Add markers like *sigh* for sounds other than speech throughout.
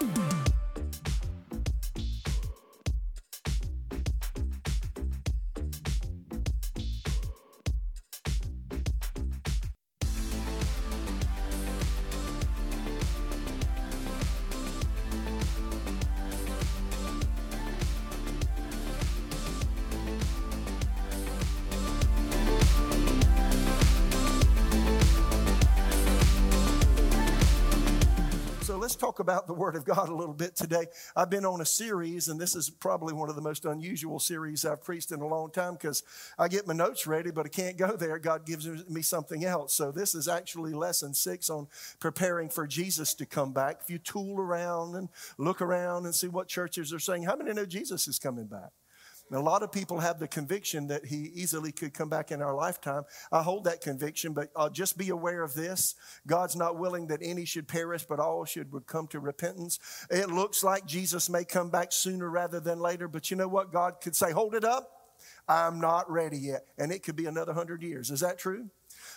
let's talk about the Word of God a little bit today. I've been on a series, and this is probably one of the most unusual series I've preached in a long time because I get my notes ready, but I can't go there. God gives me something else. So, this is actually lesson six on preparing for Jesus to come back. If you tool around and look around and see what churches are saying, how many know Jesus is coming back? A lot of people have the conviction that he easily could come back in our lifetime. I hold that conviction, but uh, just be aware of this. God's not willing that any should perish, but all should come to repentance. It looks like Jesus may come back sooner rather than later, but you know what? God could say, hold it up. I'm not ready yet. And it could be another hundred years. Is that true?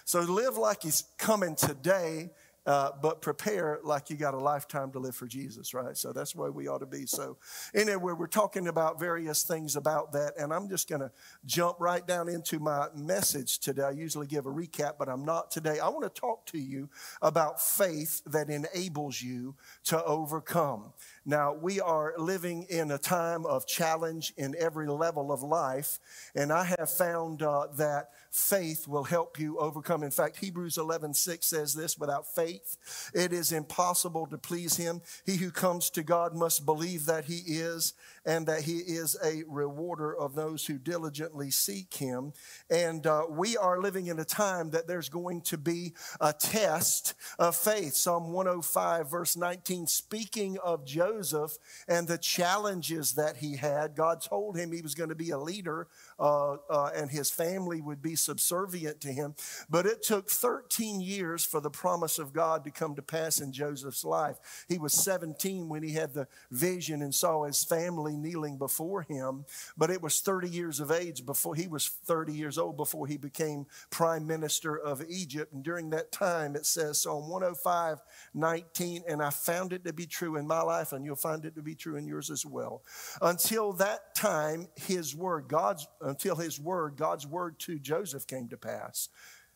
So live like he's coming today uh, but prepare like you got a lifetime to live for Jesus, right? So that's where we ought to be. So, anyway, we're talking about various things about that, and I'm just going to jump right down into my message today. I usually give a recap, but I'm not today. I want to talk to you about faith that enables you to overcome. Now, we are living in a time of challenge in every level of life, and I have found uh, that faith will help you overcome. In fact, Hebrews 11 6 says this without faith, it is impossible to please Him. He who comes to God must believe that He is, and that He is a rewarder of those who diligently seek Him. And uh, we are living in a time that there's going to be a test of faith. Psalm 105, verse 19, speaking of Joseph and the challenges that he had. God told him he was going to be a leader uh, uh, and his family would be subservient to him. But it took 13 years for the promise of God to come to pass in Joseph's life. He was 17 when he had the vision and saw his family kneeling before him. But it was 30 years of age before he was 30 years old before he became prime minister of Egypt. And during that time, it says Psalm 105 19, and I found it to be true in my life, and you'll find it to be true in yours as well. Until that time, his word, God's, until his word, God's word to Joseph came to pass.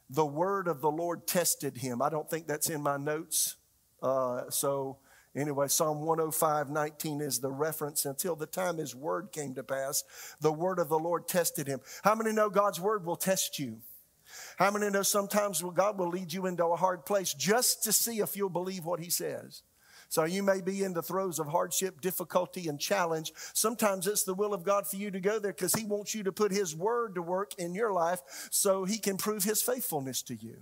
The word of the Lord tested him. I don't think that's in my notes. Uh, so, anyway, Psalm 105 19 is the reference. Until the time his word came to pass, the word of the Lord tested him. How many know God's word will test you? How many know sometimes God will lead you into a hard place just to see if you'll believe what He says? So you may be in the throes of hardship, difficulty, and challenge. Sometimes it's the will of God for you to go there because He wants you to put His word to work in your life so He can prove His faithfulness to you.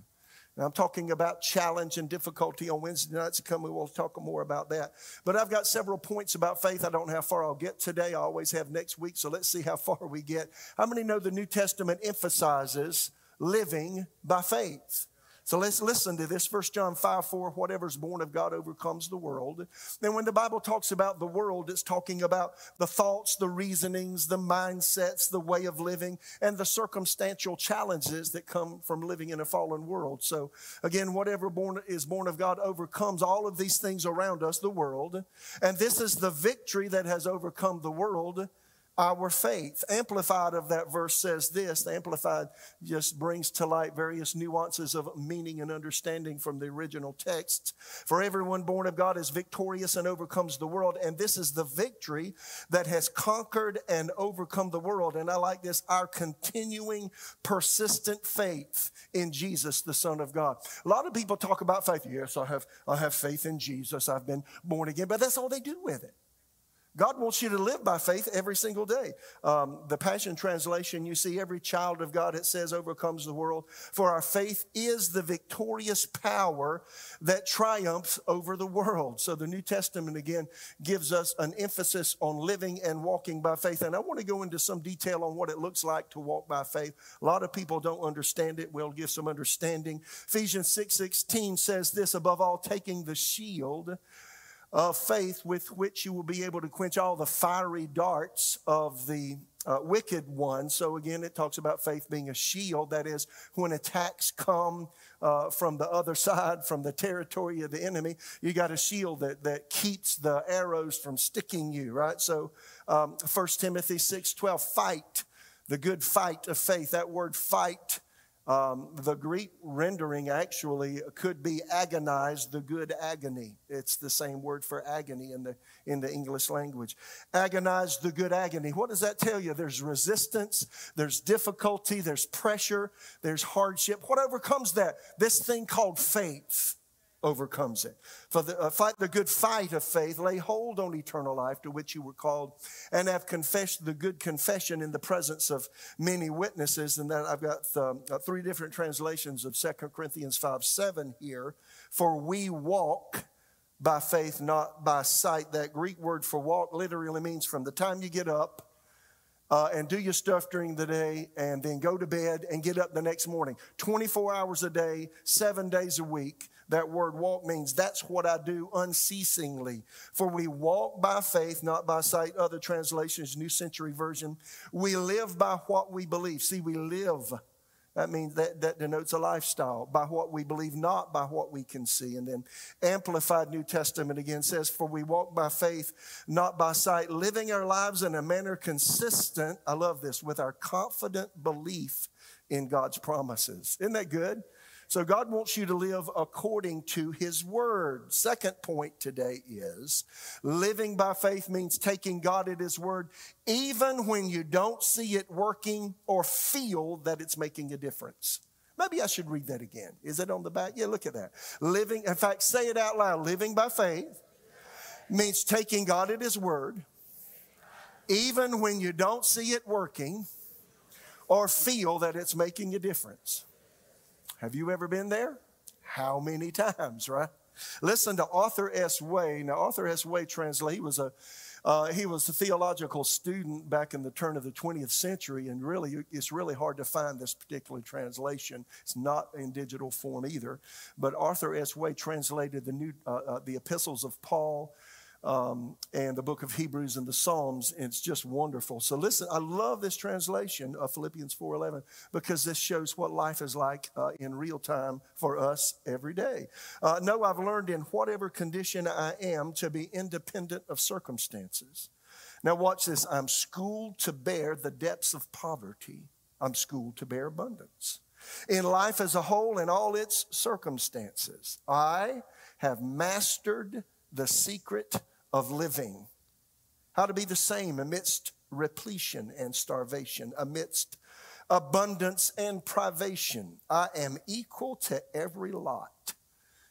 Now, I'm talking about challenge and difficulty on Wednesday nights to come. We will talk more about that. But I've got several points about faith. I don't know how far I'll get today. I always have next week. So let's see how far we get. How many know the New Testament emphasizes living by faith? So let's listen to this. 1 John 5 4, whatever's born of God overcomes the world. Then when the Bible talks about the world, it's talking about the thoughts, the reasonings, the mindsets, the way of living, and the circumstantial challenges that come from living in a fallen world. So again, whatever born, is born of God overcomes all of these things around us, the world. And this is the victory that has overcome the world our faith. Amplified of that verse says this the Amplified just brings to light various nuances of meaning and understanding from the original text. For everyone born of God is victorious and overcomes the world, and this is the victory that has conquered and overcome the world. And I like this our continuing, persistent faith in Jesus, the Son of God. A lot of people talk about faith. Yes, I have, I have faith in Jesus, I've been born again, but that's all they do with it. God wants you to live by faith every single day. Um, the Passion Translation, you see, every child of God, it says, overcomes the world. For our faith is the victorious power that triumphs over the world. So the New Testament, again, gives us an emphasis on living and walking by faith. And I want to go into some detail on what it looks like to walk by faith. A lot of people don't understand it. We'll give some understanding. Ephesians 6 16 says this above all, taking the shield of faith with which you will be able to quench all the fiery darts of the uh, wicked one. So again, it talks about faith being a shield. That is, when attacks come uh, from the other *laughs* side, from the territory of the enemy, you got a shield that, that keeps the arrows from sticking you, right? So um, 1 Timothy 6 12, fight the good fight of faith. That word fight um, the Greek rendering actually could be agonize, the good agony. It's the same word for agony in the, in the English language. Agonize the good agony. What does that tell you? There's resistance, there's difficulty, there's pressure, there's hardship. What overcomes that? This thing called faith overcomes it. For the uh, fight the good fight of faith, lay hold on eternal life to which you were called, and have confessed the good confession in the presence of many witnesses. And then I've got um, uh, three different translations of 2 Corinthians 5 7 here. For we walk by faith, not by sight. That Greek word for walk literally means from the time you get up uh, and do your stuff during the day and then go to bed and get up the next morning. 24 hours a day, seven days a week. That word walk means that's what I do unceasingly. For we walk by faith, not by sight. Other translations, New Century Version. We live by what we believe. See, we live. That means that, that denotes a lifestyle by what we believe, not by what we can see. And then Amplified New Testament again says, For we walk by faith, not by sight, living our lives in a manner consistent, I love this, with our confident belief in God's promises. Isn't that good? So God wants you to live according to his word. Second point today is living by faith means taking God at his word even when you don't see it working or feel that it's making a difference. Maybe I should read that again. Is it on the back? Yeah, look at that. Living, in fact, say it out loud. Living by faith means taking God at his word even when you don't see it working or feel that it's making a difference. Have you ever been there? How many times, right? Listen to Arthur S. Way. Now, Arthur S. Way translate. He was a uh, he was a theological student back in the turn of the 20th century, and really, it's really hard to find this particular translation. It's not in digital form either. But Arthur S. Way translated the new uh, uh, the epistles of Paul, um, and the book of Hebrews and the Psalms. And it's just wonderful. So listen, I love this translation of Philippians 4.11 because this shows what life is like uh, in real time for us every day. Uh, no, I've learned in whatever condition I am to be independent of circumstances. Now watch this. I'm schooled to bear the depths of poverty. I'm schooled to bear abundance. In life as a whole, in all its circumstances, I have mastered the secret of living. How to be the same amidst repletion and starvation, amidst abundance and privation. I am equal to every lot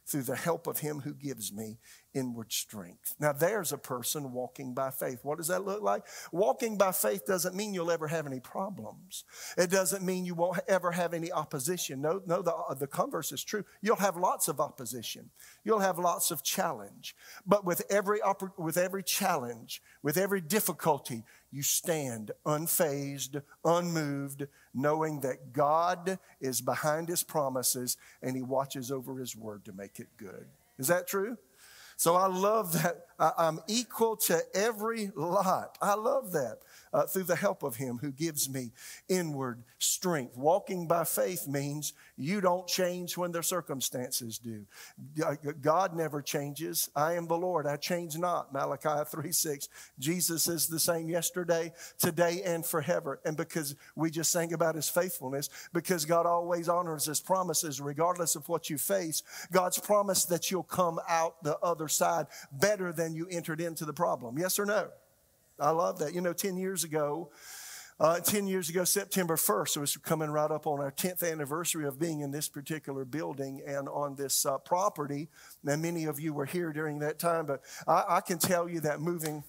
through the help of him who gives me inward strength. Now, there's a person walking by faith. What does that look like? Walking by faith doesn't mean you'll ever have any problems. It doesn't mean you won't ever have any opposition. No, no, the, uh, the converse is true. You'll have lots of opposition. You'll have lots of challenge. But with every, with every challenge, with every difficulty, you stand unfazed, unmoved, knowing that God is behind his promises and he watches over his word to make it good. Is that true? So I love that I'm equal to every lot. I love that uh, through the help of Him who gives me inward strength. Walking by faith means you don't change when their circumstances do. God never changes. I am the Lord. I change not. Malachi 3 6. Jesus is the same yesterday, today, and forever. And because we just sang about His faithfulness, because God always honors His promises, regardless of what you face, God's promise that you'll come out the other side better than you entered into the problem. Yes or no? I love that. You know, 10 years ago, uh, 10 years ago, September 1st, it was coming right up on our 10th anniversary of being in this particular building and on this uh, property. And many of you were here during that time, but I, I can tell you that moving,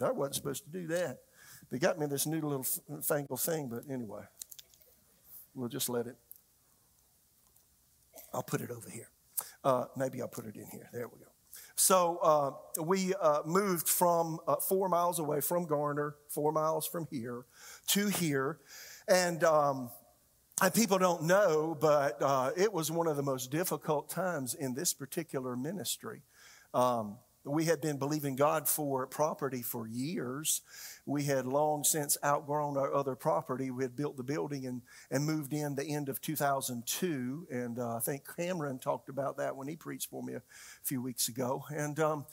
I wasn't supposed to do that. They got me this new little fangled thing, but anyway, we'll just let it. I'll put it over here. Uh, maybe I'll put it in here. There we go. So uh, we uh, moved from uh, four miles away from Garner, four miles from here to here. And, um, and people don't know, but uh, it was one of the most difficult times in this particular ministry. Um, we had been believing God for property for years. We had long since outgrown our other property. We had built the building and, and moved in the end of 2002. And uh, I think Cameron talked about that when he preached for me a few weeks ago. And, um,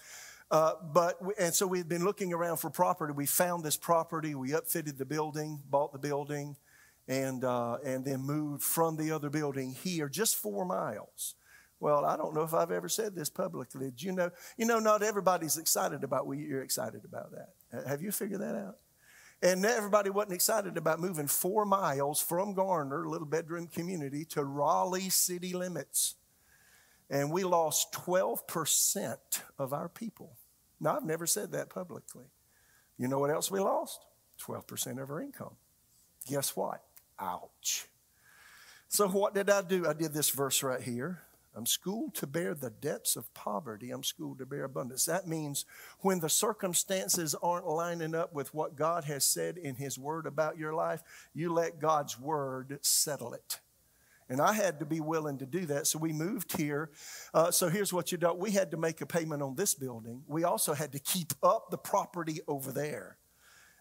uh, but and so we had been looking around for property. We found this property. We upfitted the building, bought the building, and uh, and then moved from the other building here, just four miles. Well, I don't know if I've ever said this publicly. Did you know? You know, not everybody's excited about what you're excited about that. Have you figured that out? And everybody wasn't excited about moving four miles from Garner, little bedroom community, to Raleigh city limits. And we lost 12% of our people. Now, I've never said that publicly. You know what else we lost? 12% of our income. Guess what? Ouch. So, what did I do? I did this verse right here. I'm schooled to bear the depths of poverty. I'm schooled to bear abundance. That means when the circumstances aren't lining up with what God has said in His Word about your life, you let God's Word settle it. And I had to be willing to do that. So we moved here. Uh, so here's what you do we had to make a payment on this building. We also had to keep up the property over there.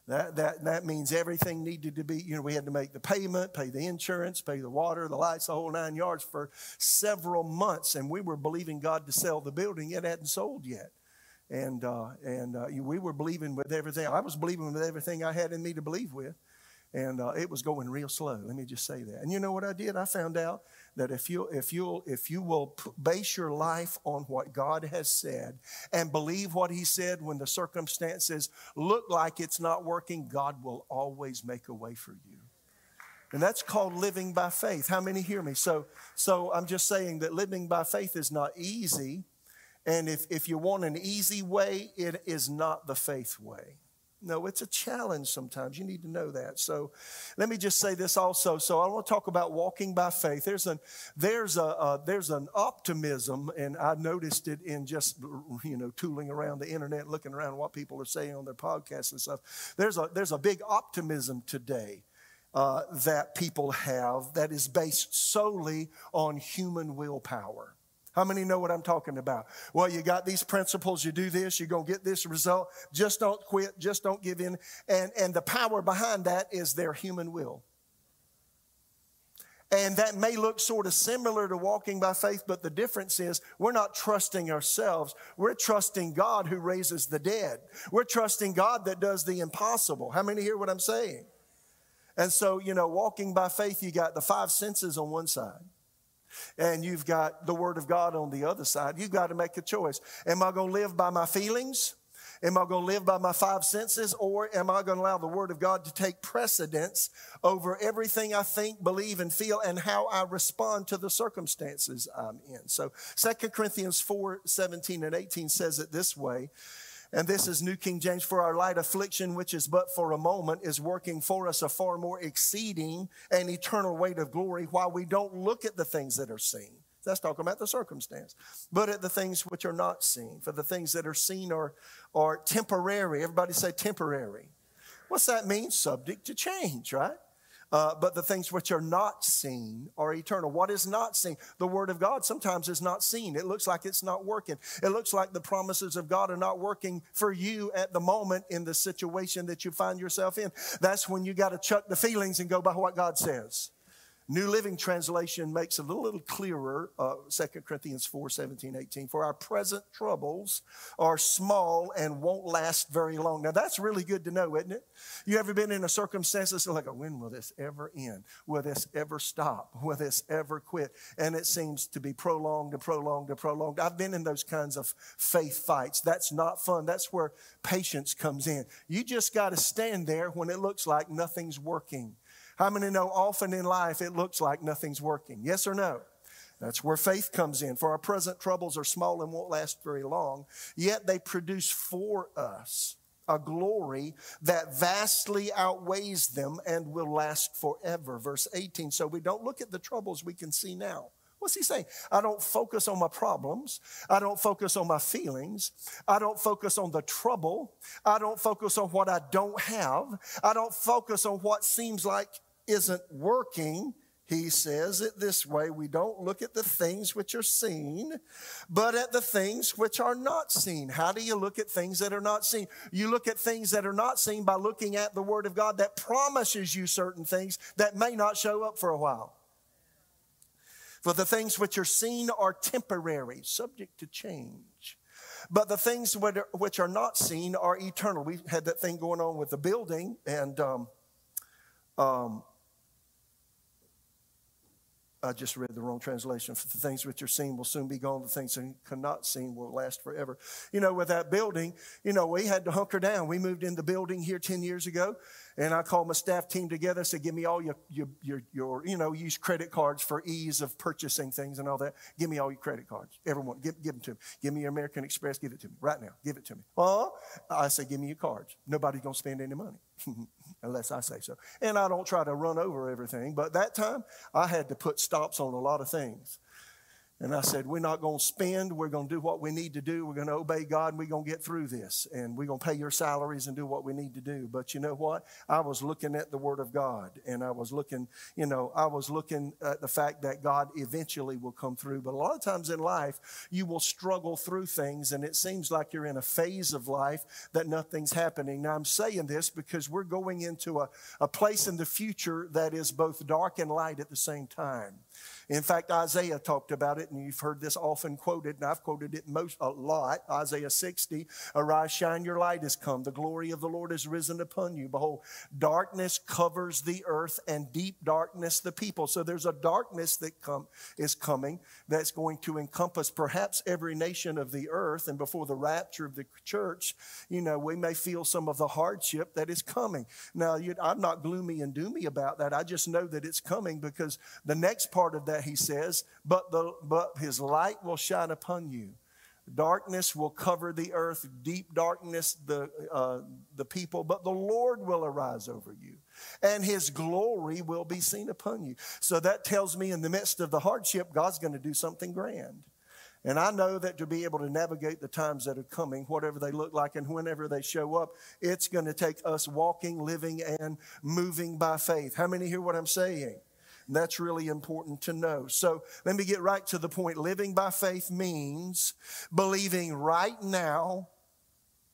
That, that, that means everything needed to be, you know, we had to make the payment, pay the insurance, pay the water, the lights, the whole nine yards for several months. And we were believing God to sell the building. It hadn't sold yet. And, uh, and uh, we were believing with everything. I was believing with everything I had in me to believe with. And uh, it was going real slow. Let me just say that. And you know what I did? I found out that if you if you if you will base your life on what God has said and believe what He said when the circumstances look like it's not working, God will always make a way for you. And that's called living by faith. How many hear me? So so I'm just saying that living by faith is not easy. And if, if you want an easy way, it is not the faith way. No, it's a challenge sometimes. You need to know that. So let me just say this also. So I want to talk about walking by faith. There's an, there's a, uh, there's an optimism, and I noticed it in just, you know, tooling around the internet, looking around what people are saying on their podcasts and stuff. There's a, there's a big optimism today. Uh, that people have that is based solely on human willpower. How many know what I'm talking about? Well, you got these principles, you do this, you're going to get this result. Just don't quit, just don't give in. And, and the power behind that is their human will. And that may look sort of similar to walking by faith, but the difference is we're not trusting ourselves. We're trusting God who raises the dead. We're trusting God that does the impossible. How many hear what I'm saying? And so, you know, walking by faith, you got the five senses on one side and you've got the Word of God on the other side. You've got to make a choice. Am I going to live by my feelings? Am I going to live by my five senses? Or am I going to allow the Word of God to take precedence over everything I think, believe, and feel and how I respond to the circumstances I'm in? So 2 Corinthians 4 17 and 18 says it this way. And this is New King James for our light affliction, which is but for a moment, is working for us a far more exceeding and eternal weight of glory while we don't look at the things that are seen. That's talking about the circumstance. But at the things which are not seen. For the things that are seen are, are temporary. Everybody say temporary. What's that mean? Subject to change, right? Uh, but the things which are not seen are eternal. What is not seen? The Word of God sometimes is not seen. It looks like it's not working. It looks like the promises of God are not working for you at the moment in the situation that you find yourself in. That's when you got to chuck the feelings and go by what God says. New Living Translation makes it a little clearer, uh, 2 Corinthians 4 17, 18. For our present troubles are small and won't last very long. Now, that's really good to know, isn't it? You ever been in a circumstance that's like, when will this ever end? Will this ever stop? Will this ever quit? And it seems to be prolonged and prolonged and prolonged. I've been in those kinds of faith fights. That's not fun. That's where patience comes in. You just got to stand there when it looks like nothing's working. How many know often in life it looks like nothing's working? Yes or no? That's where faith comes in. For our present troubles are small and won't last very long, yet they produce for us a glory that vastly outweighs them and will last forever. Verse 18. So we don't look at the troubles we can see now. What's he saying? I don't focus on my problems. I don't focus on my feelings. I don't focus on the trouble. I don't focus on what I don't have. I don't focus on what seems like isn't working. He says it this way we don't look at the things which are seen, but at the things which are not seen. How do you look at things that are not seen? You look at things that are not seen by looking at the Word of God that promises you certain things that may not show up for a while. For the things which are seen are temporary, subject to change. But the things which are not seen are eternal. We had that thing going on with the building, and um, um, I just read the wrong translation. For the things which are seen will soon be gone. The things that cannot seen will last forever. You know, with that building, you know, we had to hunker down. We moved in the building here 10 years ago, and I called my staff team together, and said, give me all your, your, your, your, you know, use credit cards for ease of purchasing things and all that. Give me all your credit cards. Everyone, give, give them to me. Give me your American Express, give it to me right now. Give it to me. Oh, I say, give me your cards. Nobody's going to spend any money *laughs* unless I say so. And I don't try to run over everything, but that time I had to put stops on a lot of things. And I said, We're not going to spend. We're going to do what we need to do. We're going to obey God and we're going to get through this. And we're going to pay your salaries and do what we need to do. But you know what? I was looking at the Word of God and I was looking, you know, I was looking at the fact that God eventually will come through. But a lot of times in life, you will struggle through things and it seems like you're in a phase of life that nothing's happening. Now, I'm saying this because we're going into a, a place in the future that is both dark and light at the same time. In fact, Isaiah talked about it, and you've heard this often quoted, and I've quoted it most a lot. Isaiah 60, arise, shine, your light has come. The glory of the Lord has risen upon you. Behold, darkness covers the earth, and deep darkness the people. So there's a darkness that come, is coming that's going to encompass perhaps every nation of the earth. And before the rapture of the church, you know, we may feel some of the hardship that is coming. Now, I'm not gloomy and doomy about that. I just know that it's coming because the next part of that that, he says, but, the, but his light will shine upon you. Darkness will cover the earth, deep darkness the, uh, the people, but the Lord will arise over you, and his glory will be seen upon you. So that tells me in the midst of the hardship, God's going to do something grand. And I know that to be able to navigate the times that are coming, whatever they look like and whenever they show up, it's going to take us walking, living, and moving by faith. How many hear what I'm saying? That's really important to know. So let me get right to the point. Living by faith means believing right now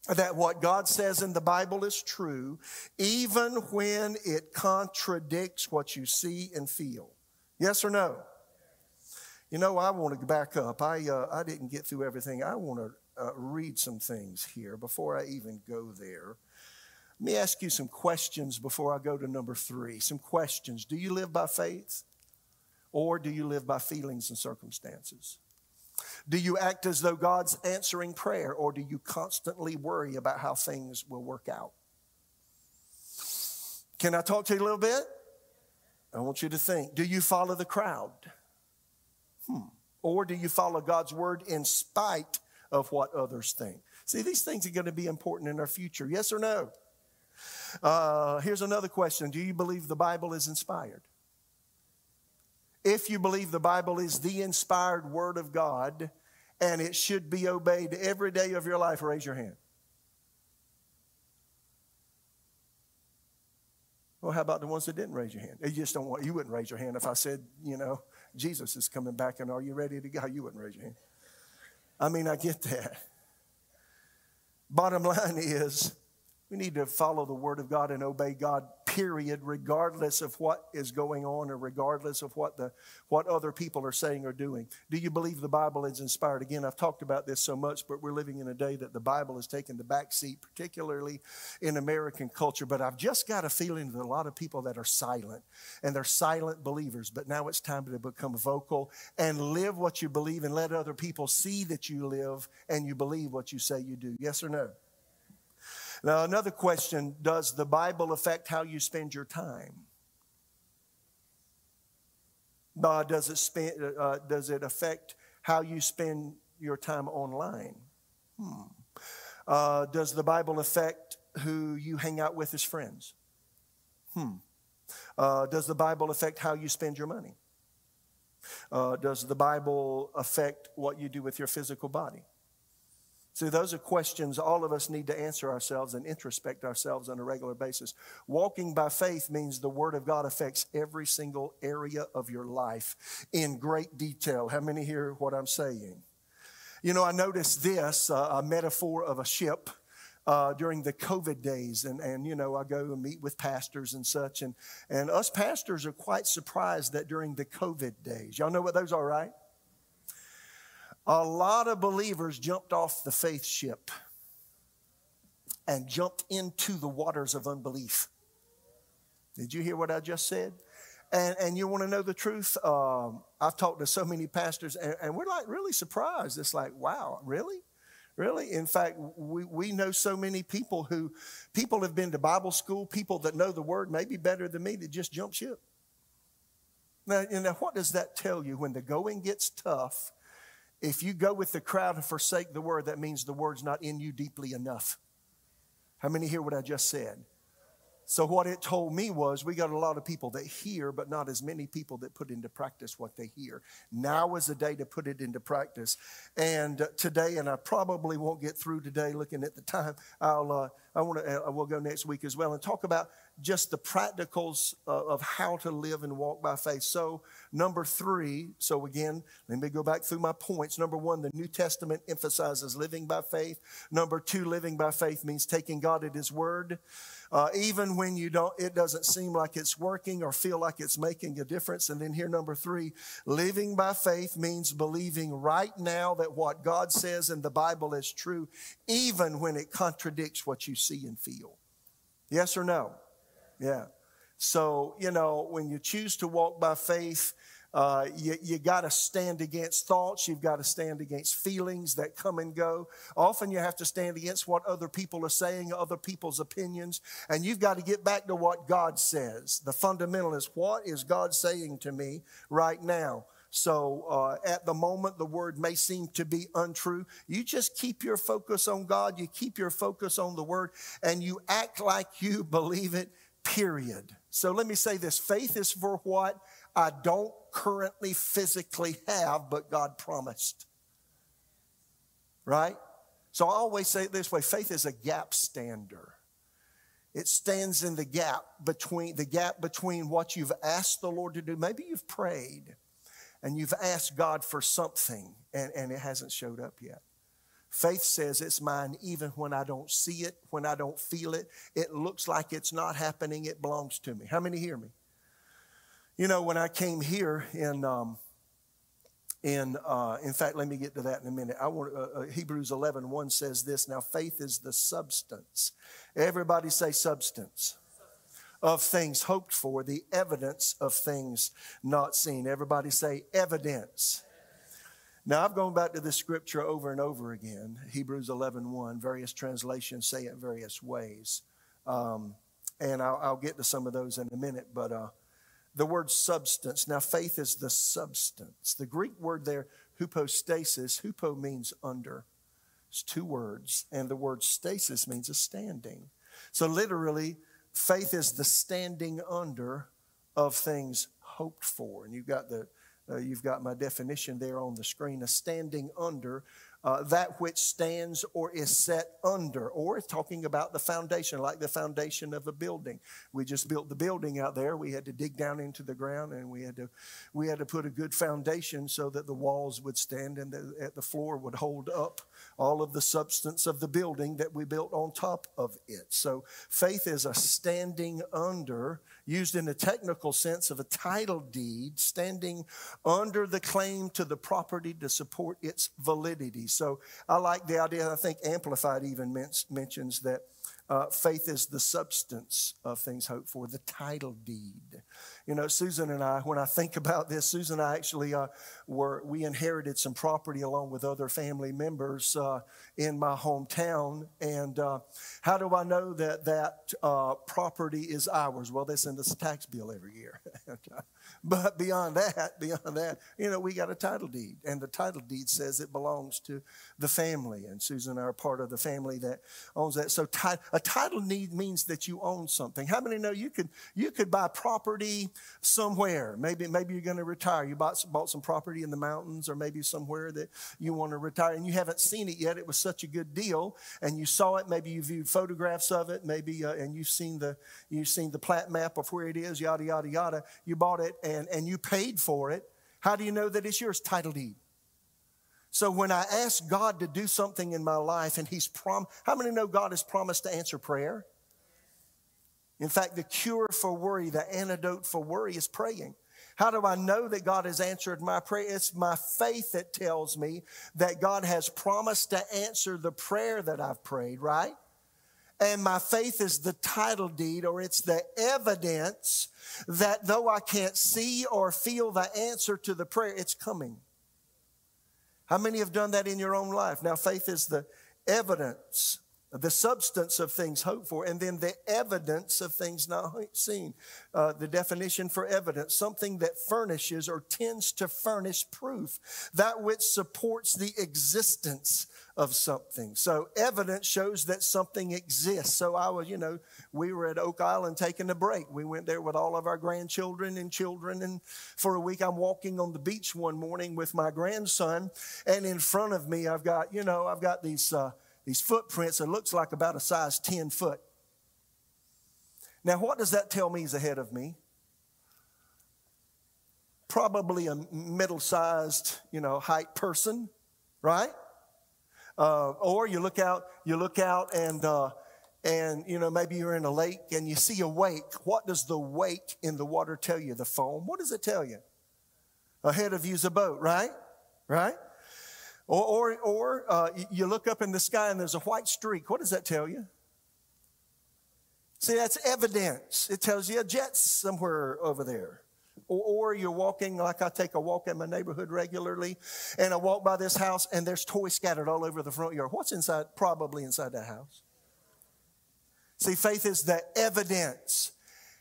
that what God says in the Bible is true, even when it contradicts what you see and feel. Yes or no? You know, I want to back up. I, uh, I didn't get through everything. I want to uh, read some things here before I even go there. Let me ask you some questions before I go to number three. Some questions. Do you live by faith or do you live by feelings and circumstances? Do you act as though God's answering prayer or do you constantly worry about how things will work out? Can I talk to you a little bit? I want you to think. Do you follow the crowd? Hmm. Or do you follow God's word in spite of what others think? See, these things are going to be important in our future. Yes or no? Uh, here's another question Do you believe the Bible is inspired? If you believe the Bible is the inspired Word of God and it should be obeyed every day of your life, raise your hand. Well, how about the ones that didn't raise your hand? You just don't want, you wouldn't raise your hand if I said, you know, Jesus is coming back and are you ready to go? You wouldn't raise your hand. I mean, I get that. Bottom line is, we need to follow the Word of God and obey God period, regardless of what is going on or regardless of what, the, what other people are saying or doing. Do you believe the Bible is inspired? Again, I've talked about this so much, but we're living in a day that the Bible has taken the back seat, particularly in American culture. But I've just got a feeling that a lot of people that are silent and they're silent believers, but now it's time to become vocal and live what you believe and let other people see that you live and you believe what you say you do. Yes or no? Now, another question Does the Bible affect how you spend your time? Uh, does, it spend, uh, does it affect how you spend your time online? Hmm. Uh, does the Bible affect who you hang out with as friends? Hmm. Uh, does the Bible affect how you spend your money? Uh, does the Bible affect what you do with your physical body? See, those are questions all of us need to answer ourselves and introspect ourselves on a regular basis. Walking by faith means the Word of God affects every single area of your life in great detail. How many hear what I'm saying? You know, I noticed this uh, a metaphor of a ship. Uh, during the COVID days. And, and, you know, I go and meet with pastors and such. And, and us pastors are quite surprised that during the COVID days, y'all know what those are, right? A lot of believers jumped off the faith ship and jumped into the waters of unbelief. Did you hear what I just said? And, and you want to know the truth? Um, I've talked to so many pastors, and, and we're like really surprised. It's like, wow, really? Really? In fact, we, we know so many people who, people have been to Bible school, people that know the word maybe better than me that just jump ship. Now, you know, what does that tell you? When the going gets tough, if you go with the crowd and forsake the word, that means the word's not in you deeply enough. How many hear what I just said? So, what it told me was we got a lot of people that hear, but not as many people that put into practice what they hear. Now is the day to put it into practice. And today, and I probably won't get through today looking at the time, I'll, uh, I want to, uh, we'll go next week as well and talk about just the practicals uh, of how to live and walk by faith. So, number three, so again, let me go back through my points. Number one, the New Testament emphasizes living by faith. Number two, living by faith means taking God at His word. Uh, even when you don't, it doesn't seem like it's working or feel like it's making a difference. And then here, number three, living by faith means believing right now that what God says in the Bible is true, even when it contradicts what you see and feel. Yes or no? Yeah. So, you know, when you choose to walk by faith, uh, you, you got to stand against thoughts. You've got to stand against feelings that come and go. Often you have to stand against what other people are saying, other people's opinions. And you've got to get back to what God says. The fundamental is what is God saying to me right now? So uh, at the moment, the word may seem to be untrue. You just keep your focus on God, you keep your focus on the word, and you act like you *laughs* believe it period. So let me say this faith is for what I don't currently physically have, but God promised. Right? So I always say it this way faith is a gap stander. It stands in the gap between the gap between what you've asked the Lord to do. Maybe you've prayed and you've asked God for something and, and it hasn't showed up yet. Faith says it's mine even when I don't see it, when I don't feel it. It looks like it's not happening, it belongs to me. How many hear me? You know, when I came here in, um, in, uh, in fact, let me get to that in a minute. I want uh, uh, Hebrews 11, 1 says this. Now, faith is the substance. Everybody say substance of things hoped for, the evidence of things not seen. Everybody say evidence. Now, I've gone back to this scripture over and over again, Hebrews 11 1. Various translations say it various ways. Um, and I'll, I'll, get to some of those in a minute, but uh, the word substance. Now, faith is the substance. The Greek word there, hypostasis, hupo means under. It's two words, and the word stasis means a standing. So, literally, faith is the standing under of things hoped for. And you've got the uh, you've got my definition there on the screen. A standing under uh, that which stands or is set under, or talking about the foundation, like the foundation of a building. We just built the building out there. We had to dig down into the ground, and we had to we had to put a good foundation so that the walls would stand and the, the floor would hold up all of the substance of the building that we built on top of it. So faith is a standing under, used in a technical sense of a title deed, standing under the claim to the property to support its validity. So I like the idea, I think Amplified even mentions that uh, faith is the substance of things hoped for, the title deed. You know, Susan and I, when I think about this, Susan and I actually uh, were, we inherited some property along with other family members uh, in my hometown. And uh, how do I know that that uh, property is ours? Well, they send us a tax bill every year. *laughs* But beyond that, beyond that, you know, we got a title deed, and the title deed says it belongs to the family. And Susan and I are part of the family that owns that. So a title deed means that you own something. How many know you could you could buy property somewhere. Maybe, maybe you're going to retire. You bought, bought some property in the mountains or maybe somewhere that you want to retire and you haven't seen it yet. It was such a good deal and you saw it. Maybe you viewed photographs of it, maybe, uh, and you've seen, the, you've seen the plat map of where it is, yada, yada, yada. You bought it and, and you paid for it. How do you know that it's yours? Title deed. So when I ask God to do something in my life and He's prom, how many know God has promised to answer prayer? In fact, the cure for worry, the antidote for worry is praying. How do I know that God has answered my prayer? It's my faith that tells me that God has promised to answer the prayer that I've prayed, right? And my faith is the title deed or it's the evidence that though I can't see or feel the answer to the prayer, it's coming. How many have done that in your own life? Now, faith is the evidence the substance of things hoped for, and then the evidence of things not seen. Uh, the definition for evidence, something that furnishes or tends to furnish proof, that which supports the existence of something. So evidence shows that something exists. So I was, you know, we were at Oak Island taking a break. We went there with all of our grandchildren and children, and for a week I'm walking on the beach one morning with my grandson, and in front of me I've got, you know, I've got these. Uh, these footprints that looks like about a size 10 foot. Now, what does that tell me is ahead of me? Probably a middle sized, you know, height person, right? Uh, or you look out, you look out and, uh, and you know maybe you're in a lake and you see a wake what does the wake in the water tell you the foam what does it tell you ahead of you's a boat right right or, or, or uh, you look up in the sky and there's a white streak. What does that tell you? See, that's evidence. It tells you a jet's somewhere over there. Or, or, you're walking, like I take a walk in my neighborhood regularly, and I walk by this house and there's toys scattered all over the front yard. What's inside? Probably inside that house. See, faith is the evidence.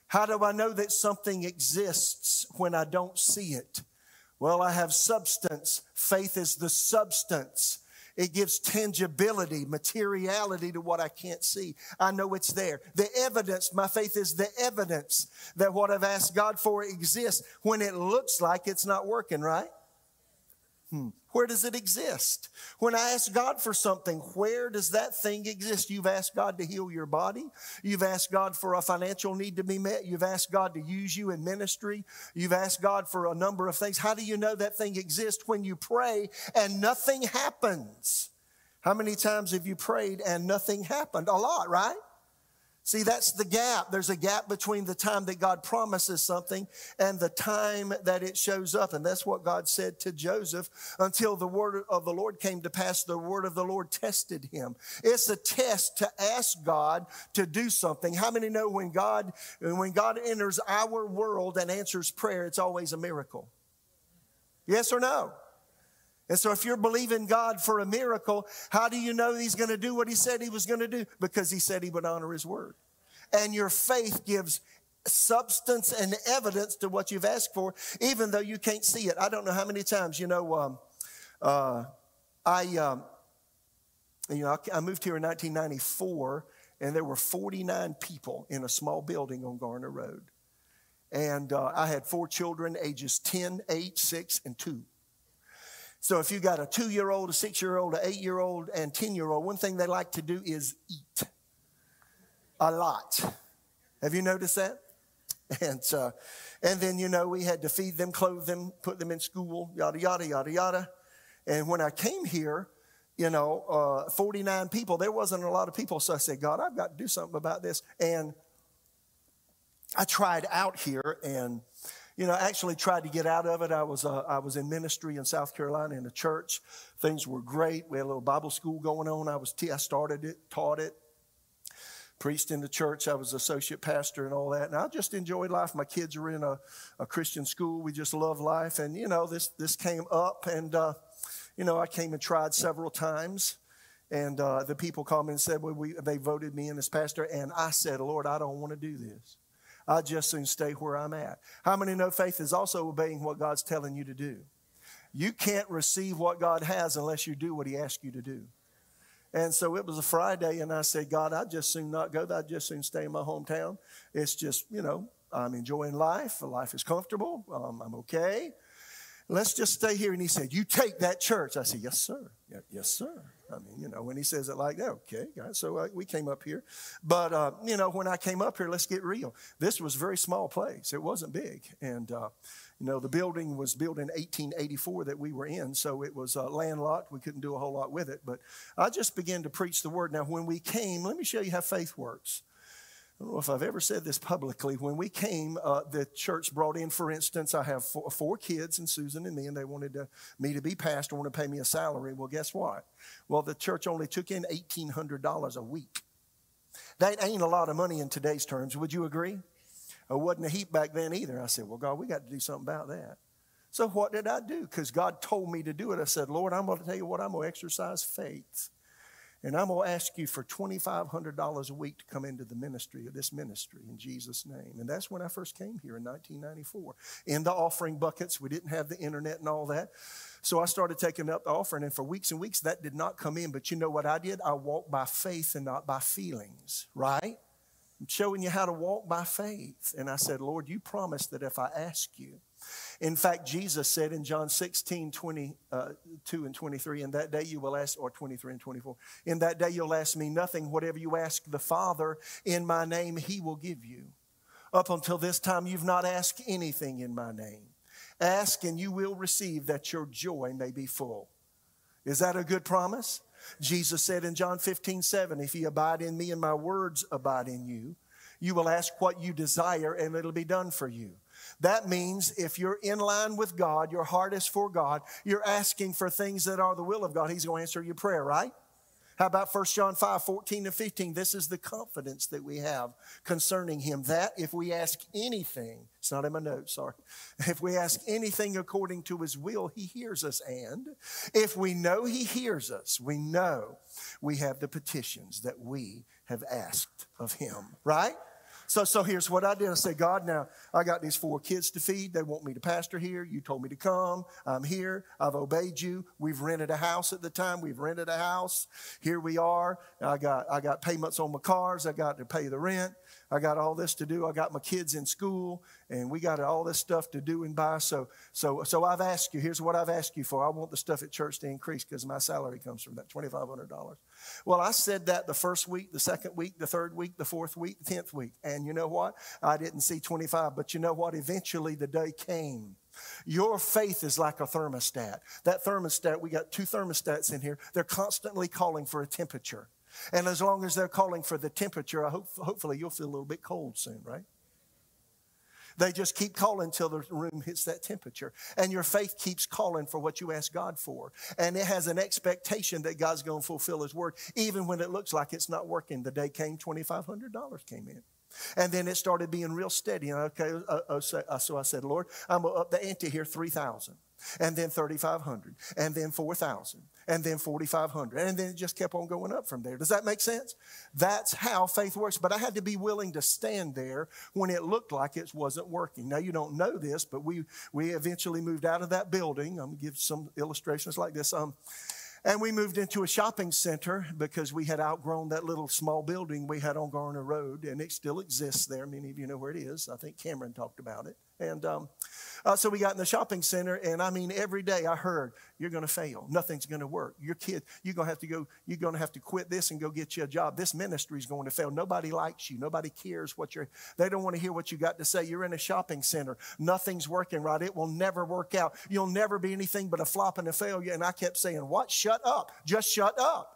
How do I know that something exists when I don't see it? Well, I have substance. Faith is the substance. It gives tangibility, materiality to what I can't see. I know it's there. The evidence, my faith is the evidence that what I've asked God for exists when it looks like it's not working, right? Hmm. Where does it exist? When I ask God for something, where does that thing exist? You've asked God to heal your body. You've asked God for a financial need to be met. You've asked God to use you in ministry. You've asked God for a number of things. How do you know that thing exists? When you pray and nothing happens. How many times have you prayed and nothing happened? A lot, right? See, that's the gap. There's a gap between the time that God promises something and the time that it shows up. And that's what God said to Joseph until the word of the Lord came to pass. The word of the Lord tested him. It's a test to ask God to do something. How many know when God, when God enters our world and answers prayer, it's always a miracle? Yes or no? And so, if you're believing God for a miracle, how do you know He's going to do what He said He was going to do? Because He said He would honor His word. And your faith gives substance and evidence to what you've asked for, even though you can't see it. I don't know how many times, you know, um, uh, I, um, you know, I moved here in 1994, and there were 49 people in a small building on Garner Road. And uh, I had four children, ages 10, 8, 6, and 2. So if you got a two year old, a six year old, an eight year old, and 10 year old, one thing they like to do is eat a lot. Have you noticed that? *laughs* And, uh, and then, you know, we had to feed them, clothe them, put them in school, yada, yada, yada, yada. And when I came here, you know, uh, 49 people, there wasn't a lot of people. So I said, God, I've got to do something about this. And I tried out here and you know, actually tried to get out of it. I was, uh, I was in ministry in South Carolina in a church. Things were great. We had a little Bible school going on. I was, t- I started it, taught it, preached in the church. I was associate pastor and all that. And I just enjoyed life. My kids were in a, a Christian school. We just love life. And, you know, this, this came up and, uh, you know, I came and tried several times. And uh, the people called me and said, well, we, they voted me in as pastor. And I said, Lord, I don't want to do this. I'd just soon stay where I'm at. How many know faith is also obeying what God's telling you to do? You can't receive what God has unless you do what He asks you to do. And so it was a Friday, and I said, God, I'd just soon not go. I'd just soon stay in my hometown. It's just, you know, I'm enjoying life. Life is comfortable. Um, I'm okay. Let's just stay here. And he said, You take that church. I said, Yes, sir. Yes, sir. I mean, you know, when he says it like that, okay, guys. So uh, we came up here. But, uh, you know, when I came up here, let's get real. This was a very small place, it wasn't big. And, uh, you know, the building was built in 1884 that we were in, so it was uh, landlocked. We couldn't do a whole lot with it. But I just began to preach the word. Now, when we came, let me show you how faith works. I don't know if I've ever said this publicly. When we came, uh, the church brought in, for instance, I have four, four, kids and Susan and me, and they wanted to, me to be pastor, wanted to pay me a salary. Well, guess what? Well, the church only took in $1,800 a week. That ain't a lot of money in today's terms. Would you agree? It wasn't a heap back then either. I said, Well, God, we got to do something about that. So what did I do? Because God told me to do it. I said, Lord, I'm going to tell you what, I'm going to exercise faith. And I'm going to ask you for $2,500 a week to come into the ministry of this ministry in Jesus' name. And that's when I first came here in 1994. In the offering buckets, we didn't have the internet and all that. So I started taking up the offering, and for weeks and weeks that did not come in. But you know what I did? I walked by faith and not by feelings, right? Showing you how to walk by faith. And I said, Lord, you promised that if I ask you, in fact, Jesus said in John 16, 22 uh, and 23, in that day you will ask, or 23 and 24, in that day you'll ask me nothing. Whatever you ask the Father in my name, he will give you. Up until this time, you've not asked anything in my name. Ask and you will receive that your joy may be full. Is that a good promise? Jesus said in John 15, 7, if you abide in me and my words abide in you, you will ask what you desire and it'll be done for you. That means if you're in line with God, your heart is for God, you're asking for things that are the will of God, He's going to answer your prayer, right? How about 1 John 5 14 and 15? This is the confidence that we have concerning Him that if we ask anything, it's not in my notes, sorry. *laughs* If we ask anything according to His will, He hears us. And if we know He hears us, we know we have the petitions that we have asked of Him, right? So, so here's what I did. I said, God, now I got these four kids to feed. They want me to pastor here. You told me to come. I'm here. I've obeyed you. We've rented a house at the time. We've rented a house. Here we are. I got, I got payments on my cars. I got to pay the rent. I got all this to do. I got my kids in school, and we got all this stuff to do and buy. So, so, so I've asked you. Here's what I've asked you for. I want the stuff at church to increase because my salary comes from that twenty five hundred dollars. Well, I said that the first week, the second week, the third week, the fourth week, the tenth week, and you know what? I didn't see twenty five, but you know what? Eventually, the day came. Your faith is like a thermostat. That thermostat, we got two thermostats in here. They're constantly calling for a temperature. And as long as they're calling for the temperature, I hope, hopefully you'll feel a little bit cold soon, right? They just keep calling until the room hits that temperature. And your faith keeps calling for what you ask God for. And it has an expectation that God's going to fulfill His word, even when it looks like it's not working. The day came, $2,500 came in. And then it started being real steady. And okay, uh, uh, so, uh, so I said, Lord, I'm going to up the ante here 3,000 and then 3,500, and then 4,000, and then 4,500. And then it just kept on going up from there. Does that make sense? That's how faith works. But I had to be willing to stand there when it looked like it wasn't working. Now, you don't know this, but we, we eventually moved out of that building. I'm going to give some illustrations like this. Um, and we moved into a shopping center because we had outgrown that little small building we had on Garner Road, and it still exists there. Many of you know where it is. I think Cameron talked about it. And um, uh, so we got in the shopping center, and I mean, every day I heard, You're going to fail. Nothing's going to work. Your kid, you're going to have to go, you're going to have to quit this and go get you a job. This ministry is going to fail. Nobody likes you. Nobody cares what you're, they don't want to hear what you got to say. You're in a shopping center. Nothing's working right. It will never work out. You'll never be anything but a flop and a failure. And I kept saying, What? Shut up. Just shut up.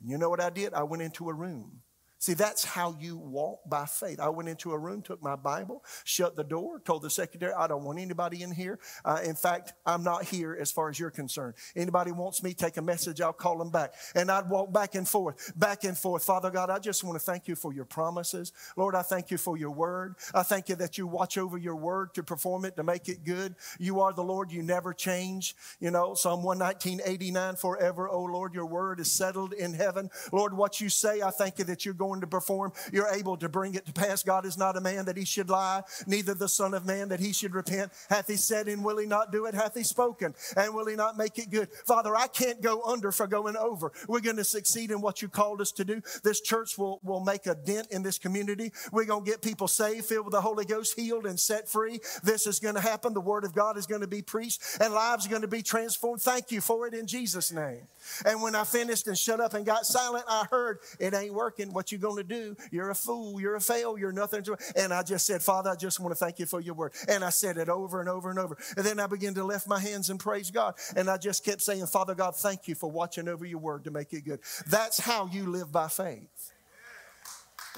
And you know what I did? I went into a room. See, that's how you walk by faith. I went into a room, took my Bible, shut the door, told the secretary, I don't want anybody in here. Uh, in fact, I'm not here as far as you're concerned. Anybody wants me, take a message, I'll call them back. And I'd walk back and forth, back and forth. Father God, I just want to thank you for your promises. Lord, I thank you for your word. I thank you that you watch over your word to perform it, to make it good. You are the Lord, you never change. You know, Psalm 119, 89, forever, oh Lord, your word is settled in heaven. Lord, what you say, I thank you that you're going going to perform. You're able to bring it to pass. God is not a man that he should lie, neither the Son of Man that he should repent. Hath he said, and will he not do it? Hath he spoken, and will he not make it good? Father, I can't go under for going over. We're going to succeed in what you called us to do. This church will, will make a dent in this community. We're going to get people saved, filled with the Holy Ghost, healed, and set free. This is going to happen. The Word of God is going to be preached, and lives are going to be transformed. Thank you for it in Jesus' name. And when I finished and shut up and got silent, I heard, It ain't working. What you going to do? You're a fool. You're a failure. Nothing to. And I just said, Father, I just want to thank you for your word. And I said it over and over and over. And then I began to lift my hands and praise God. And I just kept saying, Father God, thank you for watching over your word to make it good. That's how you live by faith.